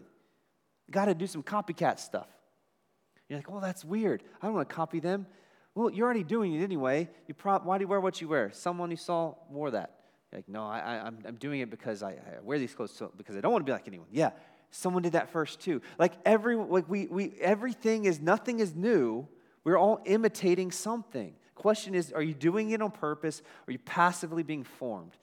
Got to do some copycat stuff. You're like, well, that's weird. I don't want to copy them. Well, you're already doing it anyway. You pro- why do you wear what you wear? Someone you saw wore that. You're like, no, I, am I'm, I'm doing it because I, I wear these clothes so, because I don't want to be like anyone. Yeah, someone did that first too. Like every, like we, we, everything is, nothing is new. We're all imitating something. Question is, are you doing it on purpose? Or are you passively being formed?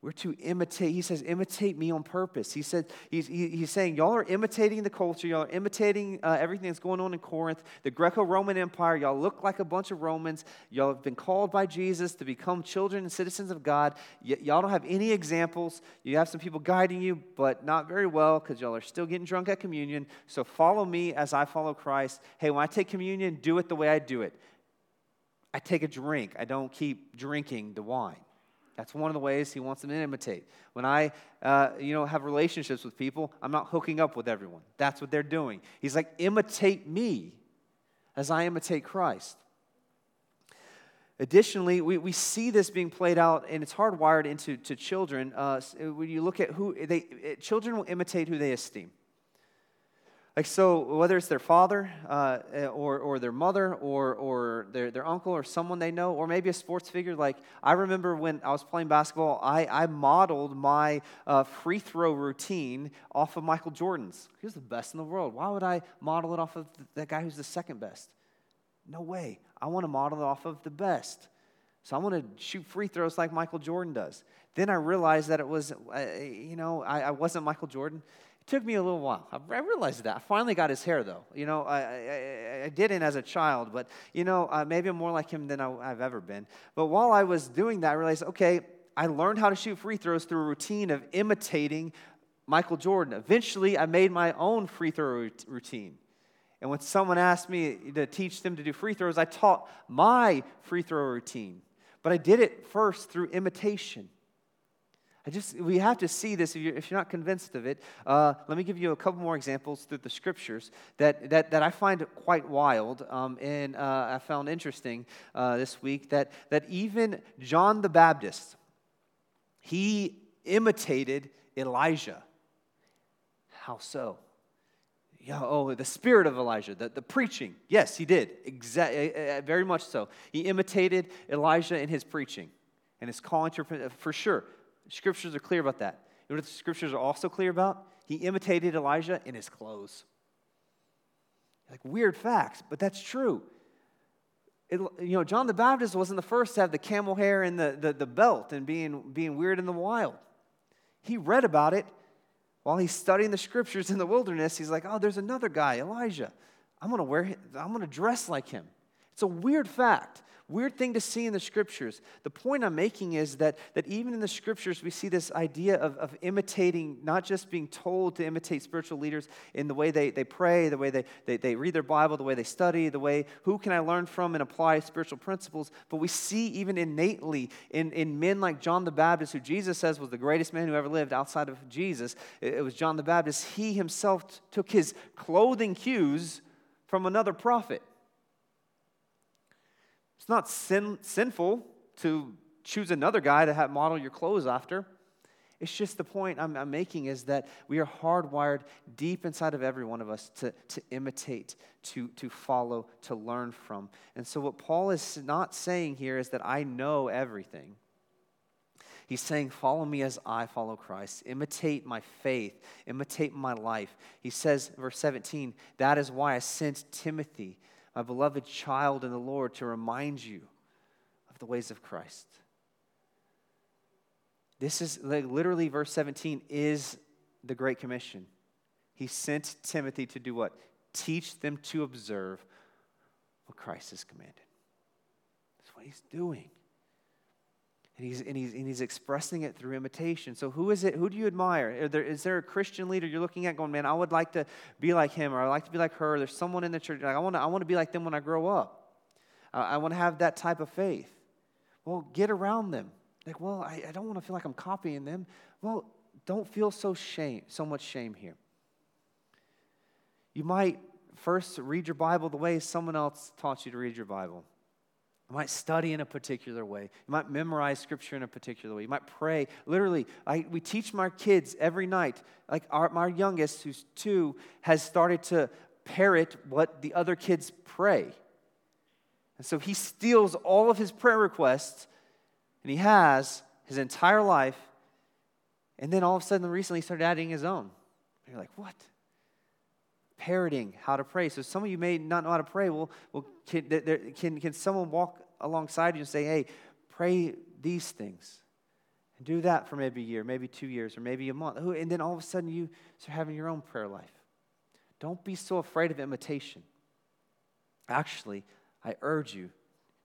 We're to imitate. He says, imitate me on purpose. He said, he's, he, he's saying, y'all are imitating the culture. Y'all are imitating uh, everything that's going on in Corinth, the Greco Roman Empire. Y'all look like a bunch of Romans. Y'all have been called by Jesus to become children and citizens of God. Y- y'all don't have any examples. You have some people guiding you, but not very well because y'all are still getting drunk at communion. So follow me as I follow Christ. Hey, when I take communion, do it the way I do it. I take a drink, I don't keep drinking the wine. That's one of the ways he wants them to imitate. When I, uh, you know, have relationships with people, I'm not hooking up with everyone. That's what they're doing. He's like, imitate me as I imitate Christ. Additionally, we, we see this being played out, and it's hardwired into to children. Uh, when you look at who they, children will imitate who they esteem. Like, so whether it's their father uh, or, or their mother or, or their, their uncle or someone they know, or maybe a sports figure, like I remember when I was playing basketball, I, I modeled my uh, free throw routine off of Michael Jordan's. He was the best in the world. Why would I model it off of the guy who's the second best? No way. I want to model it off of the best. So I want to shoot free throws like Michael Jordan does. Then I realized that it was, uh, you know, I, I wasn't Michael Jordan took me a little while. I realized that. I finally got his hair, though. You know, I, I, I didn't as a child, but, you know, uh, maybe I'm more like him than I, have ever been. But while I was doing that, I realized, okay, I learned how to shoot free throws through a routine of imitating Michael Jordan. Eventually, I made my own free throw routine. And when someone asked me to teach them to do free throws, I taught my free throw routine. But I did it first through imitation. I just, we have to see this if you're, if you're not convinced of it. Uh, let me give you a couple more examples through the scriptures that, that, that I find quite wild um, and uh, I found interesting uh, this week that, that even John the Baptist, he imitated Elijah. How so? Yeah, oh, the spirit of Elijah, the, the preaching. Yes, he did. Exactly, uh, uh, very much so. He imitated Elijah in his preaching and his calling to, for sure. Scriptures are clear about that. You know what the scriptures are also clear about? He imitated Elijah in his clothes. Like weird facts, but that's true. It, you know, John the Baptist wasn't the first to have the camel hair and the, the, the belt and being, being weird in the wild. He read about it while he's studying the scriptures in the wilderness. He's like, oh, there's another guy, Elijah. I'm going to wear, I'm going to dress like him. It's a weird fact, weird thing to see in the scriptures. The point I'm making is that, that even in the scriptures, we see this idea of, of imitating, not just being told to imitate spiritual leaders in the way they, they pray, the way they, they, they read their Bible, the way they study, the way who can I learn from and apply spiritual principles, but we see even innately in, in men like John the Baptist, who Jesus says was the greatest man who ever lived outside of Jesus. It, it was John the Baptist. He himself took his clothing cues from another prophet. It's not sin, sinful to choose another guy to have, model your clothes after. It's just the point I'm, I'm, making is that we are hardwired deep inside of every one of us to, to imitate, to, to follow, to learn from. And so, what Paul is not saying here is that I know everything. He's saying, Follow me as I follow Christ. Imitate my faith. Imitate my life. He says, verse 17, That is why I sent Timothy my beloved child in the Lord, to remind you of the ways of Christ. This is like literally verse 17 is the Great Commission. He sent Timothy to do what? Teach them to observe what Christ has commanded. That's what he's doing. And he's, and, he's, and he's expressing it through imitation. So, who is it? Who do you admire? There, is there a Christian leader you're looking at going, man, I would like to be like him or I'd like to be like her? There's someone in the church, like, I want to I be like them when I grow up. I want to have that type of faith. Well, get around them. Like, well, I, I don't want to feel like I'm copying them. Well, don't feel so shame, so much shame here. You might first read your Bible the way someone else taught you to read your Bible. You might study in a particular way. You might memorize scripture in a particular way. You might pray. Literally, I, we teach my kids every night. Like our, my youngest, who's two, has started to parrot what the other kids pray. And so he steals all of his prayer requests, and he has his entire life. And then all of a sudden, recently, he started adding his own. And you're like, what? Parroting how to pray. So some of you may not know how to pray. Well, well can, there, can, can someone walk alongside you and say, hey, pray these things? And do that for maybe a year, maybe two years, or maybe a month. And then all of a sudden you start having your own prayer life. Don't be so afraid of imitation. Actually, I urge you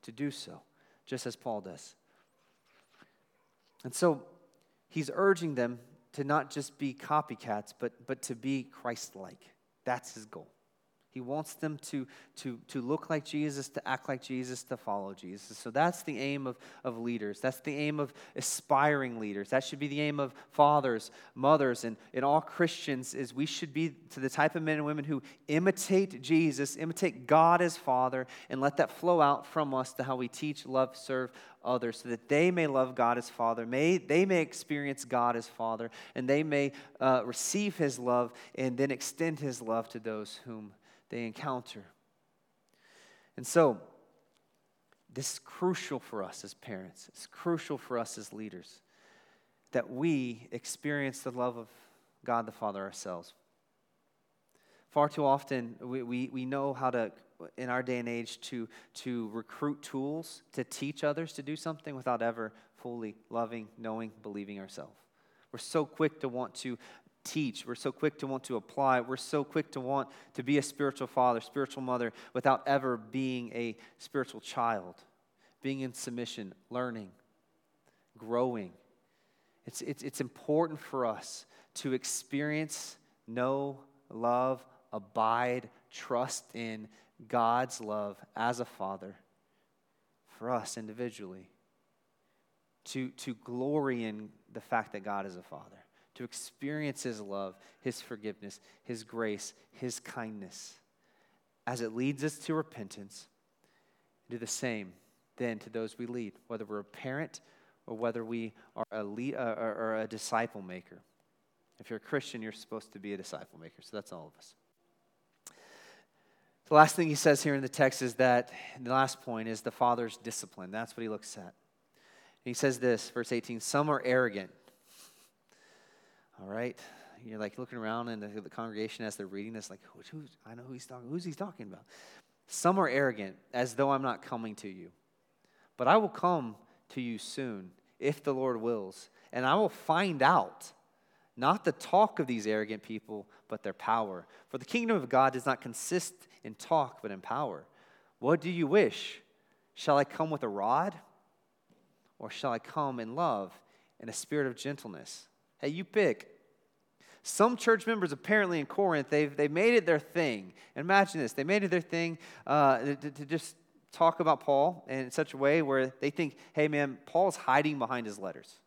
to do so, just as Paul does. And so he's urging them to not just be copycats, but, but to be Christ like. That's his goal. He wants them to, to, to look like Jesus, to act like Jesus, to follow Jesus. So that's the aim of, of leaders. That's the aim of aspiring leaders. That should be the aim of fathers, mothers, and, and all Christians is we should be to the type of men and women who imitate Jesus, imitate God as Father, and let that flow out from us to how we teach, love, serve others so that they may love God as Father, may, they may experience God as Father, and they may uh, receive His love and then extend His love to those whom they encounter. And so, this is crucial for us as parents. It's crucial for us as leaders that we experience the love of God the Father ourselves. Far too often, we, we, we know how to, in our day and age, to, to recruit tools to teach others to do something without ever fully loving, knowing, believing ourselves. We're so quick to want to teach. We're so quick to want to apply. We're so quick to want to be a spiritual father, spiritual mother, without ever being a spiritual child, being in submission, learning, growing. It's, it's, it's important for us to experience, know, love, abide, trust in God's love as a father for us individually. To, to glory in the fact that God is a father to experience His love, His forgiveness, His grace, His kindness, as it leads us to repentance. Do the same then to those we lead, whether we're a parent or whether we are a, lead, uh, or, or a disciple maker. If you're a Christian, you're supposed to be a disciple maker. So that's all of us. The last thing he says here in the text is that the last point is the father's discipline. That's what he looks at. he says this, verse 18 Some are arrogant all right? You're like looking around in the, the congregation as they're reading this, like, who's, I know who he's talking, who's he talking about? Some are arrogant, as though I'm not coming to you. But I will come to you soon, if the Lord wills, and I will find out not the talk of these arrogant people, but their power. For the kingdom of God does not consist in talk, but in power. What do you wish? Shall I come with a rod? Or shall I come in love and a spirit of gentleness? Hey, you pick. Some church members apparently in Corinth, they've, they've made it their thing. imagine this they made it their thing uh, to, to just talk about Paul in such a way where they think, hey, man, Paul's hiding behind his letters.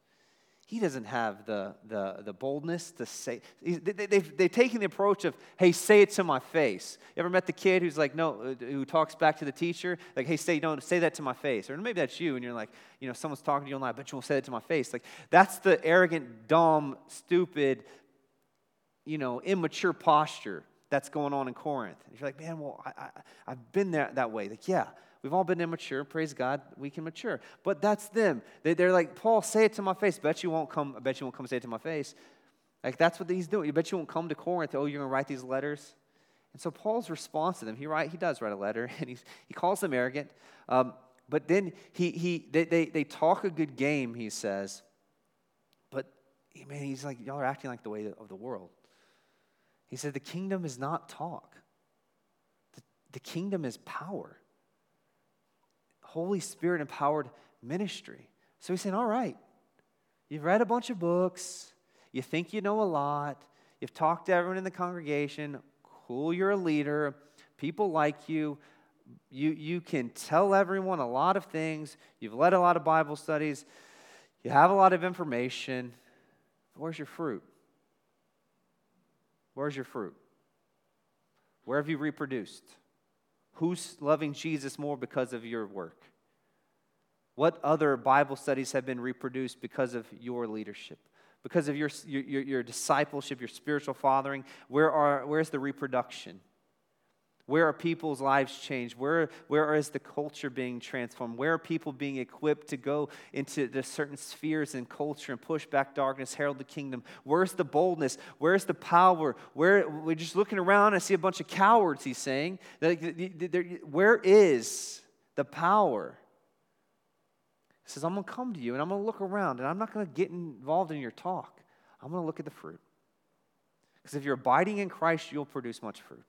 He doesn't have the, the, the boldness to say. They, they've, they've taken the approach of, hey, say it to my face. You ever met the kid who's like, no, uh, who talks back to the teacher? Like, hey, say, don't say that to my face. Or maybe that's you, and you're like, you know, someone's talking to you online, but you won't say it to my face. Like, that's the arrogant, dumb, stupid you know, immature posture that's going on in Corinth. And you're like, man, well, I, I, I've been there that way. Like, yeah, we've all been immature. Praise God, we can mature. But that's them. They, they're like, Paul, say it to my face. Bet you won't come. I bet you won't come say it to my face. Like that's what he's doing. You bet you won't come to Corinth. Oh, you're gonna write these letters. And so Paul's response to them, he write, he does write a letter, and he's, he calls them arrogant. Um, but then he, he they, they, they talk a good game, he says. But man, he's like, y'all are acting like the way of the world. He said, The kingdom is not talk, the, the kingdom is power. Holy Spirit empowered ministry. So he's saying, All right, you've read a bunch of books, you think you know a lot, you've talked to everyone in the congregation, cool, you're a leader, people like you. You, you can tell everyone a lot of things. You've led a lot of Bible studies. You have a lot of information. Where's your fruit? Where's your fruit? Where have you reproduced? Who's loving Jesus more because of your work? What other Bible studies have been reproduced because of your leadership? Because of your, your, your discipleship, your spiritual fathering? Where are, where's the reproduction? Where are people's lives changed? Where, where is the culture being transformed? Where are people being equipped to go into the certain spheres and culture and push back darkness, herald the kingdom? Where's the boldness? Where's the power? Where we're just looking around and see a bunch of cowards, he's saying. Where is the power? He says, I'm going to come to you and I'm going to look around and I'm not going to get involved in your talk. I'm going to look at the fruit. Because if you're abiding in Christ, you'll produce much fruit.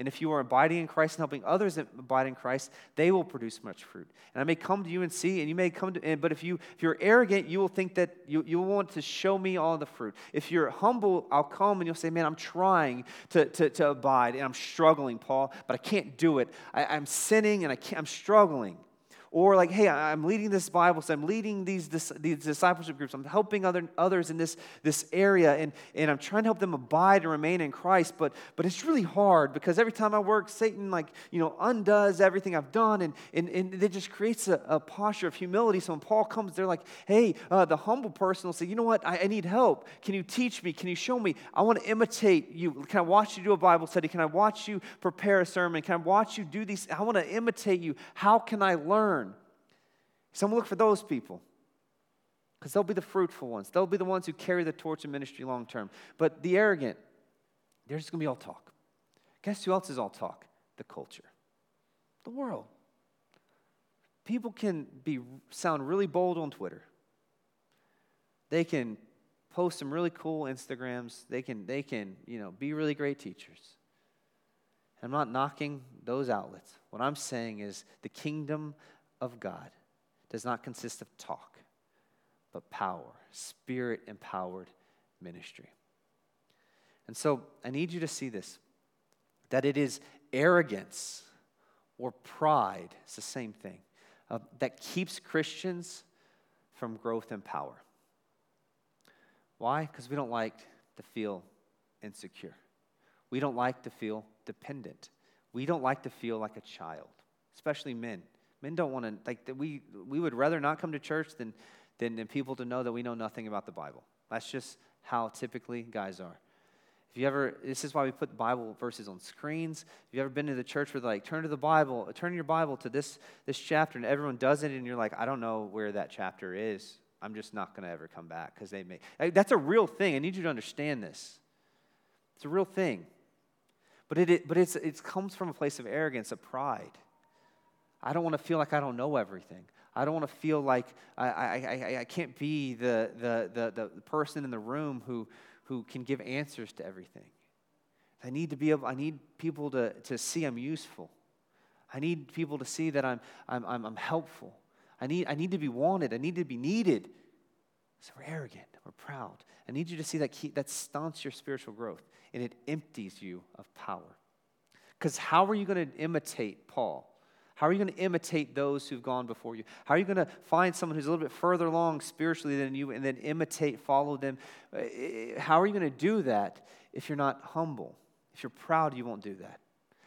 And if you are abiding in Christ and helping others abide in Christ, they will produce much fruit. And I may come to you and see, and you may come to, but if, you, if you're arrogant, you will think that you, you want to show me all the fruit. If you're humble, I'll come and you'll say, man, I'm trying to, to, to abide and I'm struggling, Paul, but I can't do it. I, I'm sinning and I can't, I'm struggling. Or like, hey, I'm leading this Bible study, I'm leading these, this, these discipleship groups, I'm helping other, others in this, this area, and, and I'm trying to help them abide and remain in Christ, but, but it's really hard because every time I work, Satan like, you know, undoes everything I've done, and, and, and it just creates a, a posture of humility. So when Paul comes, they're like, hey, uh, the humble person will say, you know what, I, I need help. Can you teach me? Can you show me? I want to imitate you. Can I watch you do a Bible study? Can I watch you prepare a sermon? Can I watch you do these? I want to imitate you. How can I learn? Someone look for those people because they'll be the fruitful ones. They'll be the ones who carry the torch of ministry long term. But the arrogant, they're just going to be all talk. Guess who else is all talk? The culture, the world. People can be sound really bold on Twitter. They can post some really cool Instagrams. They can, they can, you know, be really great teachers. I'm not knocking those outlets. What I'm saying is the kingdom of God does not consist of talk, but power, spirit empowered ministry. And so I need you to see this that it is arrogance or pride, it's the same thing, uh, that keeps Christians from growth and power. Why? Because we don't like to feel insecure. We don't like to feel dependent. We don't like to feel like a child, especially men. Men don't want to, like, we, we would rather not come to church than, than, than people to know that we know nothing about the Bible. That's just how typically guys are. If you ever, this is why we put Bible verses on screens. If you've ever been to the church where like, turn to the Bible, turn your Bible to this, this chapter, and everyone does it, and you're like, I don't know where that chapter is. I'm just not going to ever come back because they may. That's a real thing. I need you to understand this. It's a real thing. But it, it but it's, it comes from a place of arrogance, of pride. I don't want to feel like I don't know everything. I don't want to feel like I, I, I, I can't be the, the, the, the person in the room who, who can give answers to everything. I need to be able, I need people to, to see I'm useful. I need people to see that I'm, I'm, I'm, I'm helpful. I need, I need to be wanted. I need to be needed. So we're arrogant. We're proud. I need you to see that key, that stunts your spiritual growth and it empties you of power. Because how are you going to imitate Paul? How are you going to imitate those who've gone before you? How are you going to find someone who's a little bit further along spiritually than you and then imitate, follow them? Uh, how are you going to do that if you're not humble? If you're proud, you won't do that.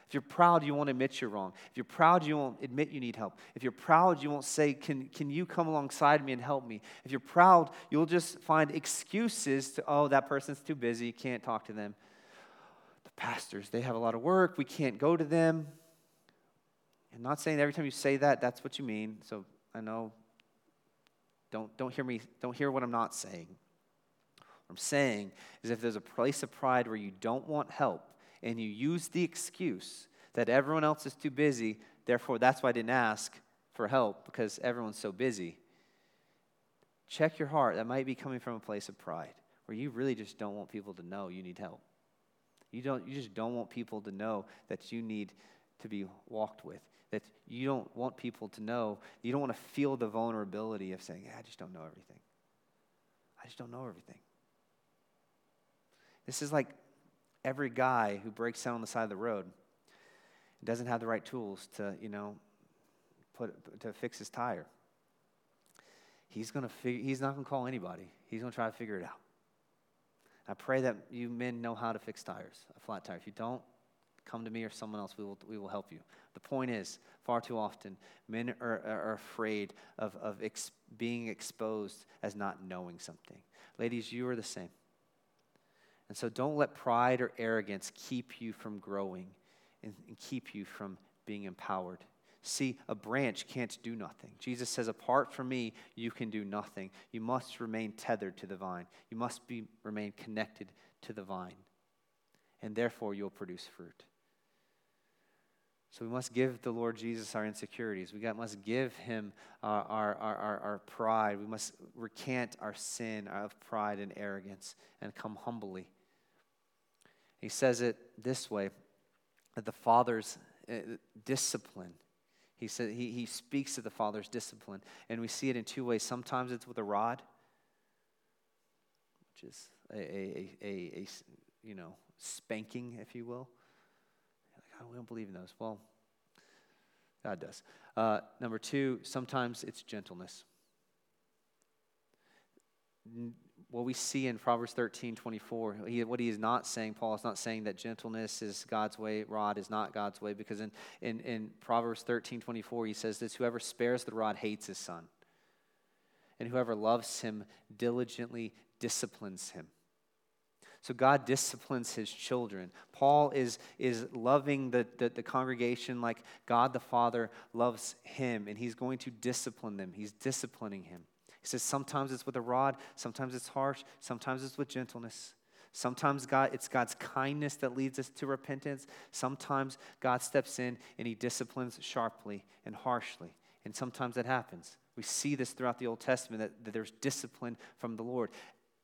If you're proud, you won't admit you're wrong. If you're proud, you won't admit you need help. If you're proud, you won't say, Can, can you come alongside me and help me? If you're proud, you'll just find excuses to, Oh, that person's too busy, can't talk to them. The pastors, they have a lot of work, we can't go to them. I'm not saying every time you say that, that's what you mean. So I know. Don't, don't hear me, don't hear what I'm not saying. What I'm saying is if there's a place of pride where you don't want help and you use the excuse that everyone else is too busy, therefore that's why I didn't ask for help because everyone's so busy. Check your heart. That might be coming from a place of pride where you really just don't want people to know you need help. You, don't, you just don't want people to know that you need to be walked with that you don't want people to know, you don't want to feel the vulnerability of saying, I just don't know everything. I just don't know everything. This is like every guy who breaks down on the side of the road doesn't have the right tools to, you know, put, to fix his tire. He's, gonna fig- he's not to call anybody. He's to try to figure it out. I pray that you men know how to fix tires, a flat tire. If you don't, come to me or someone else. We will, we will help you. The point is, far too often, men are, are afraid of, of ex- being exposed as not knowing something. Ladies, you are the same. And so don't let pride or arrogance keep you from growing and, and keep you from being empowered. See, a branch can't do nothing. Jesus says, Apart from me, you can do nothing. You must remain tethered to the vine, you must be, remain connected to the vine, and therefore you'll produce fruit. So we must give the Lord Jesus our insecurities. We got, must give him our, our, our, our pride. We must recant our sin of pride and arrogance and come humbly. He says it this way that the Father's uh, discipline. He, said, he, he speaks of the Father's discipline, and we see it in two ways. Sometimes it's with a rod, which is a, a, a, a you know, spanking, if you will. Like, we don't believe in those. Well, God does. Uh, number two, sometimes it's gentleness what we see in Proverbs 13, 24, he, what he is not saying, Paul is not saying that gentleness is God's way, rod is not God's way, because in, in, in Proverbs 13, 24, he says this whoever spares the rod hates his son, and whoever loves him diligently disciplines him. So God disciplines his children. Paul is, is loving the, the, the, congregation like God the Father loves him, and he's going to discipline them. He's disciplining him. He says sometimes it's with a rod, sometimes it's harsh, sometimes it's with gentleness. Sometimes God, it's God's kindness that leads us to repentance. Sometimes God steps in and he disciplines sharply and harshly. And sometimes that happens. We see this throughout the Old Testament that, that there's discipline from the Lord.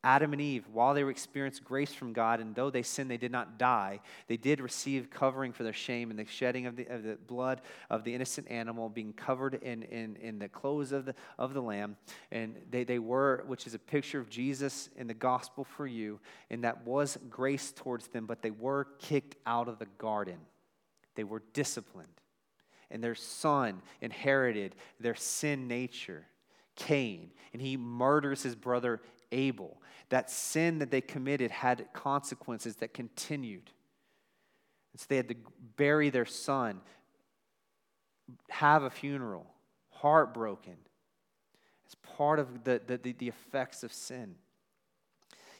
Adam and Eve, while they were experiencing grace from God, and though they sinned, they did not die, they did receive covering for their shame and the shedding of the, of the blood of the innocent animal, being covered in, in, in the clothes of the, of the lamb. And they, they were, which is a picture of Jesus in the gospel for you, and that was grace towards them, but they were kicked out of the garden. They were disciplined. And their son inherited their sin nature. Cain, and he murders his brother Abel. That sin that they committed had consequences that continued. And so they had to bury their son, have a funeral, heartbroken. It's part of the, the, the effects of sin.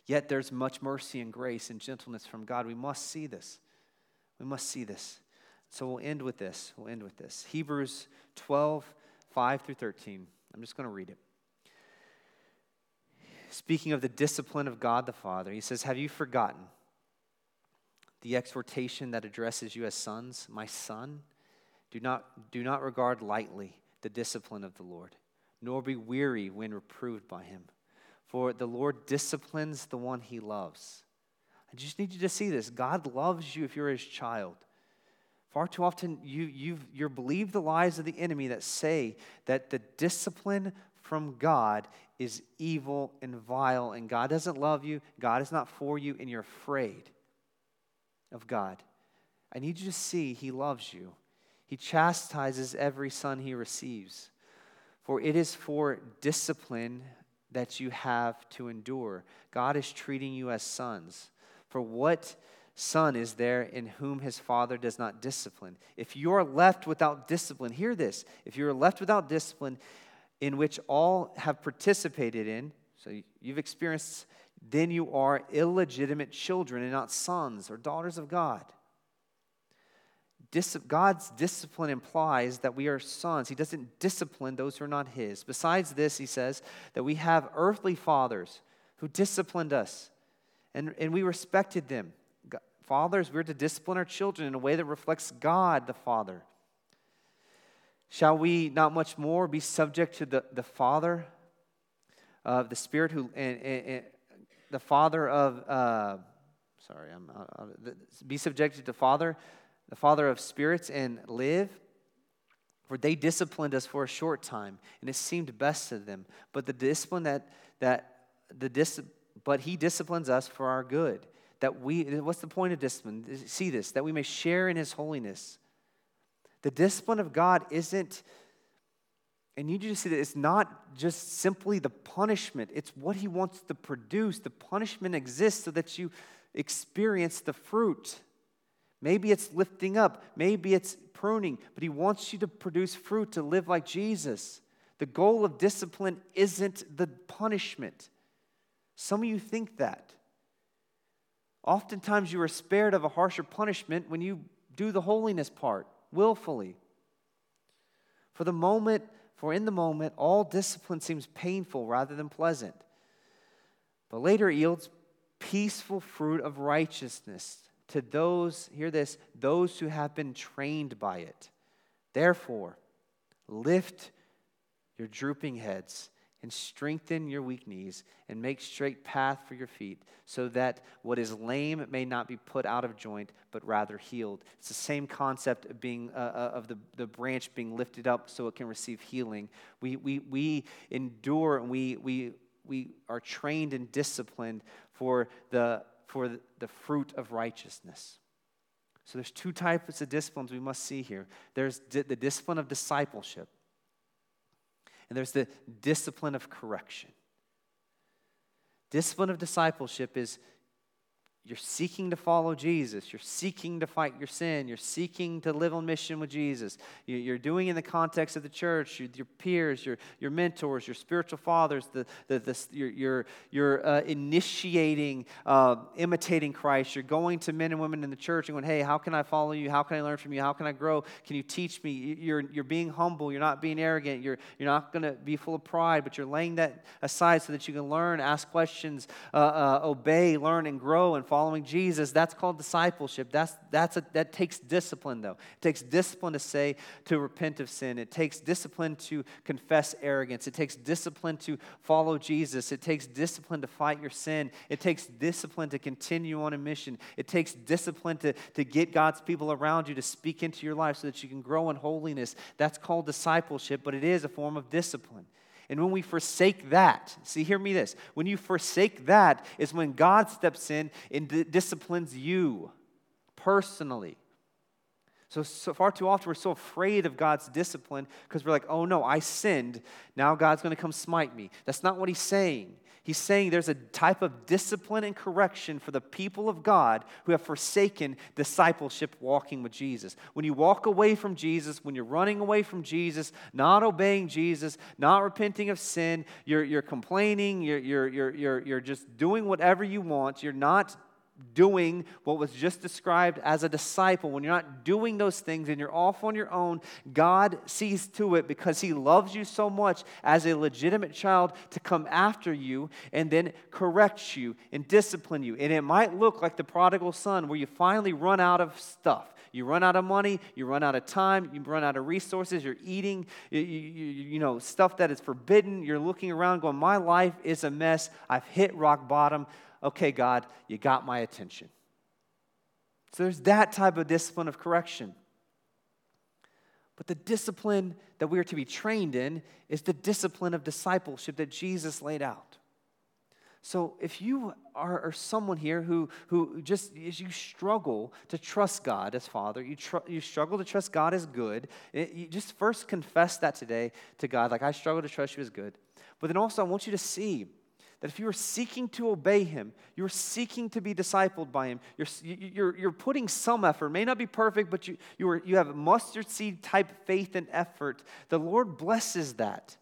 Yet there's much mercy and grace and gentleness from God. We must see this. We must see this. So we'll end with this. We'll end with this. Hebrews 12, 5 through 13. I'm just going to read it speaking of the discipline of God the Father, he says, Have you forgotten the exhortation that addresses you as sons? My son, do not, do not regard lightly the discipline of the Lord, nor be weary when reproved by him. For the Lord disciplines the one he loves. I just need you to see this. God loves you if you're his child. Far too often, you, you've, you're believed the lies of the enemy that say that the discipline from God is evil and vile, and God doesn't love you, God is not for you, and you're afraid of God. I need you to see He loves you. He chastises every son He receives. For it is for discipline that you have to endure. God is treating you as sons. For what son is there in whom his father does not discipline? If you're left without discipline, hear this. If you're left without discipline, in which all have participated in, so you've experienced, then you are illegitimate children and not sons or daughters of God. Dis- God's discipline implies that we are sons. He doesn't discipline those who are not His. Besides this, He says that we have earthly fathers who disciplined us, and, and we respected them. Fathers, we're to discipline our children in a way that reflects God the Father. Shall we not much more be subject to the, the Father of the Spirit who, and, and, and the Father of, uh, sorry, I'm, uh, be subjected to Father, the Father of spirits and live? For they disciplined us for a short time, and it seemed best to them. But the discipline that, that the dis, but he disciplines us for our good. That we, what's the point of discipline? See this, that we may share in his holiness. The discipline of God isn't, and you just see that it's not just simply the punishment, it's what He wants to produce. The punishment exists so that you experience the fruit. Maybe it's lifting up, maybe it's pruning, but He wants you to produce fruit to live like Jesus. The goal of discipline isn't the punishment. Some of you think that. Oftentimes, you are spared of a harsher punishment when you do the holiness part willfully. For the moment, for in the moment, all discipline seems painful rather than pleasant. But later yields peaceful fruit of righteousness to those, hear this, those who have been trained by it. Therefore, lift your drooping heads and strengthen your weak knees and make straight path for your feet so that what is lame may not be put out of joint but rather healed. It's the same concept of being uh, uh, of the, the branch being lifted up so it can receive healing. We, we, we endure and we, we, we are trained and disciplined for the, for the fruit of righteousness. So there's two types of disciplines we must see here. There's di- the discipline of discipleship and there's the discipline of correction. Discipline of discipleship is you're seeking to follow Jesus. You're seeking to fight your sin. You're seeking to live on mission with Jesus. You're doing in the context of the church, your peers, your, your mentors, your spiritual fathers. The, the, the, you're you're, you're uh, initiating, uh, imitating Christ. You're going to men and women in the church and going, hey, how can I follow you? How can I learn from you? How can I grow? Can you teach me? You're, you're being humble. You're not being arrogant. You're, you're not going to be full of pride, but you're laying that aside so that you can learn, ask questions, uh, uh obey, learn, and grow and following Jesus, that's called discipleship. That's, that's a, that takes discipline, though. It takes discipline to say, to repent of sin. It takes discipline to confess arrogance. It takes discipline to follow Jesus. It takes discipline to fight your sin. It takes discipline to continue on a mission. It takes discipline to, to get God's people around you to speak into your life so that you can grow in holiness. That's called discipleship, but it is a form of discipline. And when we forsake that, see, hear me this. When you forsake that, is when God steps in and d- disciplines you personally. So, so far too often, we're so afraid of God's discipline because we're like, oh no, I sinned. Now God's going to come smite me. That's not what he's saying. He's saying there's a type of discipline and correction for the people of God who have forsaken discipleship walking with Jesus. When you walk away from Jesus, when you're running away from Jesus, not obeying Jesus, not repenting of sin, you're, you're complaining, you're, you're, you're, you're, you're just doing whatever you want, you're not doing what was just described as a disciple, when you're not doing those things and you're off on your own, God sees to it because He loves you so much as a legitimate child to come after you and then correct you and discipline you. And it might look like the prodigal son where you finally run out of stuff. You run out of money, you run out of time, you run out of resources, you're eating, you, you, you know, stuff that is forbidden. You're looking around going, My life is a mess. I've hit rock bottom okay, God, you got my attention. So there's that type of discipline of correction. But the discipline that we are to be trained in is the discipline of discipleship that Jesus laid out. So if you are, are someone here who, who just as you struggle to trust God as Father, you, tr- you struggle to trust God as good, it, you just first confess that today to God, like I struggle to trust you as good. But then also I want you to see that if you are seeking to obey him, you're seeking to be discipled by him, you're, you're, you're putting some effort, may not be perfect, but you, you, are, you have mustard seed type faith and effort, the Lord blesses that.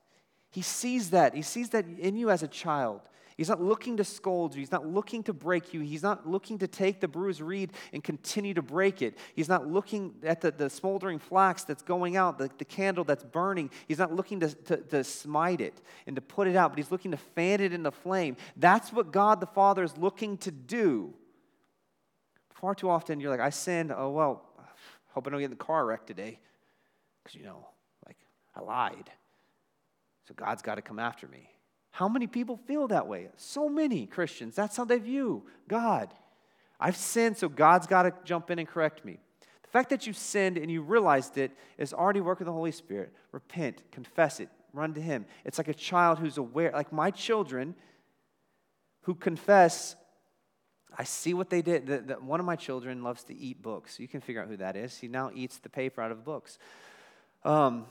He sees that. He sees that in you as a child. He's not looking to scold you. He's not looking to break you. He's not looking to take the bruised reed and continue to break it. He's not looking at the, the smoldering flax that's going out, the, the candle that's burning. He's not looking to, to, to smite it and to put it out, but he's looking to fan it in the flame. That's what God the Father is looking to do. Far too often, you're like, I sinned. Oh, well, hope I don't get in the car wreck today. Because, you know, like, I lied. So God's got to come after me. How many people feel that way? So many Christians. That's how they view God. I've sinned, so God's got to jump in and correct me. The fact that you sinned and you realized it is already work of the Holy Spirit. Repent, confess it, run to Him. It's like a child who's aware, like my children who confess, I see what they did. The, the, one of my children loves to eat books. You can figure out who that is. He now eats the paper out of books. Um,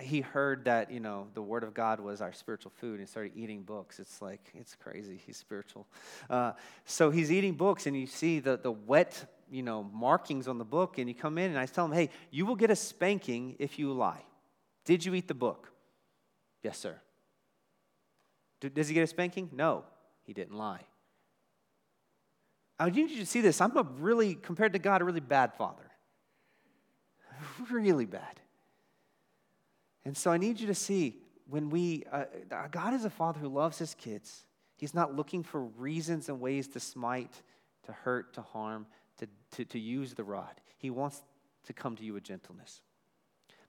he heard that you know the word of god was our spiritual food and started eating books. It's like it's crazy he's spiritual. Uh, so he's eating books and you see the, the wet you know markings on the book and you come in and i tell him hey you will get a spanking if you lie. Did you eat the book? Yes sir. Does he get a spanking? No he didn't lie. I need you to see this. I'm a really compared to god a really bad father. Really bad and so I need you to see when we, uh, God is a father who loves his kids. He's not looking for reasons and ways to smite, to hurt, to harm, to, to, to use the rod. He wants to come to you with gentleness.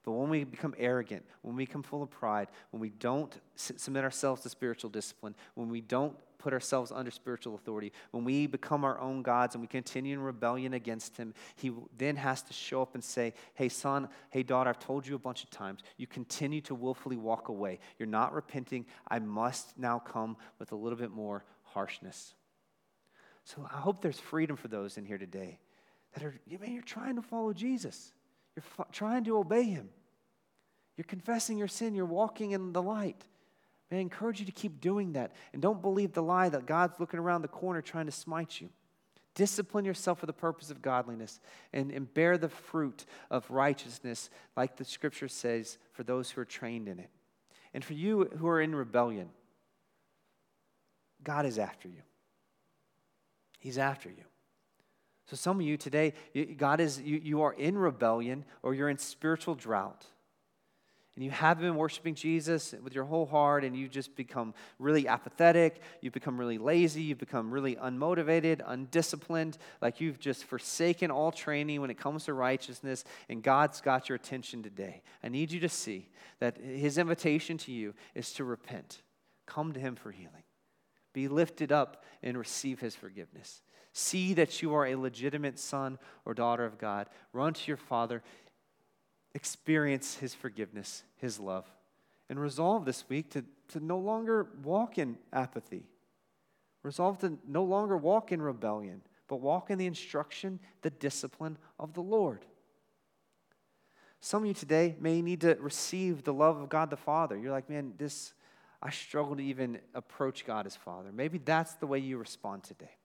But when we become arrogant, when we become full of pride, when we don't submit ourselves to spiritual discipline, when we don't put ourselves under spiritual authority, when we become our own gods and we continue in rebellion against Him, He then has to show up and say, Hey, son, hey, daughter, I've told you a bunch of times. You continue to willfully walk away. You're not repenting. I must now come with a little bit more harshness. So I hope there's freedom for those in here today that are, you man, you're trying to follow Jesus, you're f- trying to obey Him. You're confessing your sin, you're walking in the light. Man, I encourage you to keep doing that. And don't believe the lie that God's looking around the corner trying to smite you. Discipline yourself for the purpose of godliness and, and bear the fruit of righteousness, like the scripture says, for those who are trained in it. And for you who are in rebellion, God is after you. He's after you. So, some of you today, God is, you, you are in rebellion or you're in spiritual drought and you have been worshiping Jesus with your whole heart, and you just become really apathetic, you've become really lazy, you've become really unmotivated, undisciplined, like you've just forsaken all training when it comes to righteousness, and God's got your attention today. I need you to see that His invitation to you is to repent, come to Him for healing, be lifted up, and receive His forgiveness. See that you are a legitimate son or daughter of God. Run to your Father experience His forgiveness, His love, and resolve this week to, to no longer walk in apathy. Resolve to no longer walk in rebellion, but walk in the instruction, the discipline of the Lord. Some of you today may need to receive the love of God the Father. You're like, man, this, I struggle to even approach God as Father. Maybe that's the way you respond today.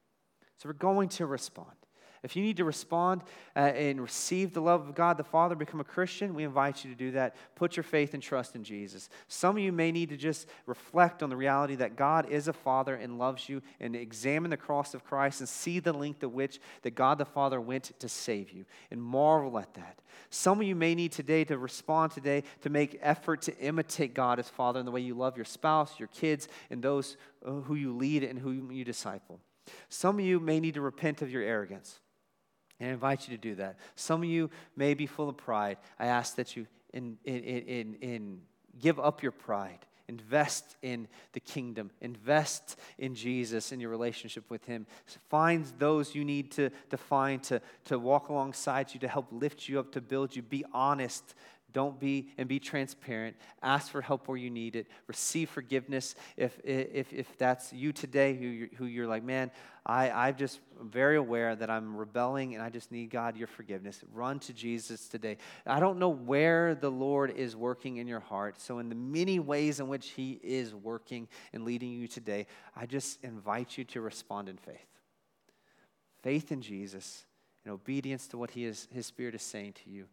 So we're going to respond. If you need to respond uh, and receive the love of God the Father, become a Christian, we invite you to do that. Put your faith and trust in Jesus. Some of you may need to just reflect on the reality that God is a Father and loves you and examine the cross of Christ and see the length to which that God the Father went to save you and marvel at that. Some of you may need today to respond today to make effort to imitate God as Father in the way you love your spouse, your kids, and those uh, who you lead and who you disciple. Some of you may need to repent of your arrogance. And I invite you to do that. Some of you may be full of pride. I ask that you in, in, in, in give up your pride. Invest in the kingdom. Invest in Jesus in your relationship with Him. Find those you need to, to find to, to walk alongside you, to help lift you up, to build you. Be honest don't be and be transparent. Ask for help where you need it. Receive forgiveness if, if, if that's you today who you're, who you're like, man, I, I'm just very aware that I'm rebelling and I just need God, your forgiveness. Run to Jesus today. I don't know where the Lord is working in your heart. So, in the many ways in which He is working and leading you today, I just invite you to respond in faith. Faith in Jesus and obedience to what he is, His Spirit is saying to you.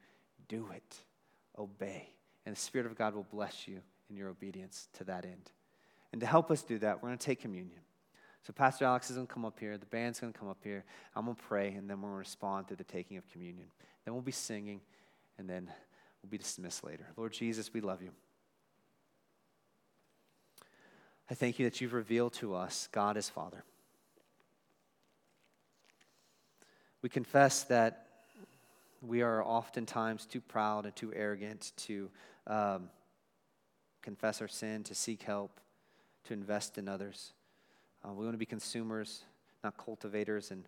Do it obey. And the Spirit of God will bless you in your obedience to that end. And to help us do that, we're going to take communion. So Pastor Alex is going to come up here. The band's going to come up here. I'm going to pray, and then we're going to respond to the taking of communion. Then we'll be singing, and then we'll be dismissed later. Lord Jesus, we love you. I thank you that you've revealed to us God as Father. We confess that we are oftentimes too proud and too arrogant to um, confess our sin, to seek help, to invest in others. Uh, we want to be consumers, not cultivators and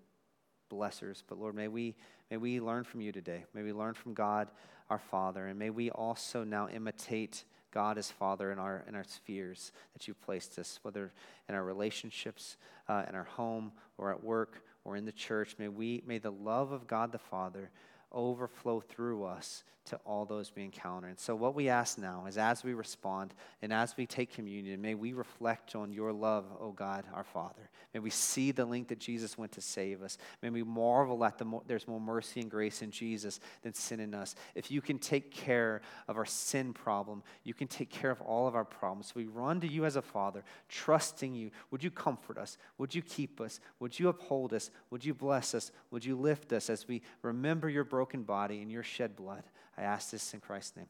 blessers. But Lord, may we, may we learn from you today. May we learn from God, our Father. And may we also now imitate God as Father in our, in our spheres that you've placed us, whether in our relationships, uh, in our home, or at work, or in the church. May, we, may the love of God the Father overflow through us to all those we encounter. And so, what we ask now is as we respond and as we take communion, may we reflect on your love, O God, our Father. May we see the link that Jesus went to save us. May we marvel at the mo- there's more mercy and grace in Jesus than sin in us. If you can take care of our sin problem, you can take care of all of our problems. So we run to you as a Father, trusting you. Would you comfort us? Would you keep us? Would you uphold us? Would you bless us? Would you lift us as we remember your broken body and your shed blood? I ask this in Christ's name.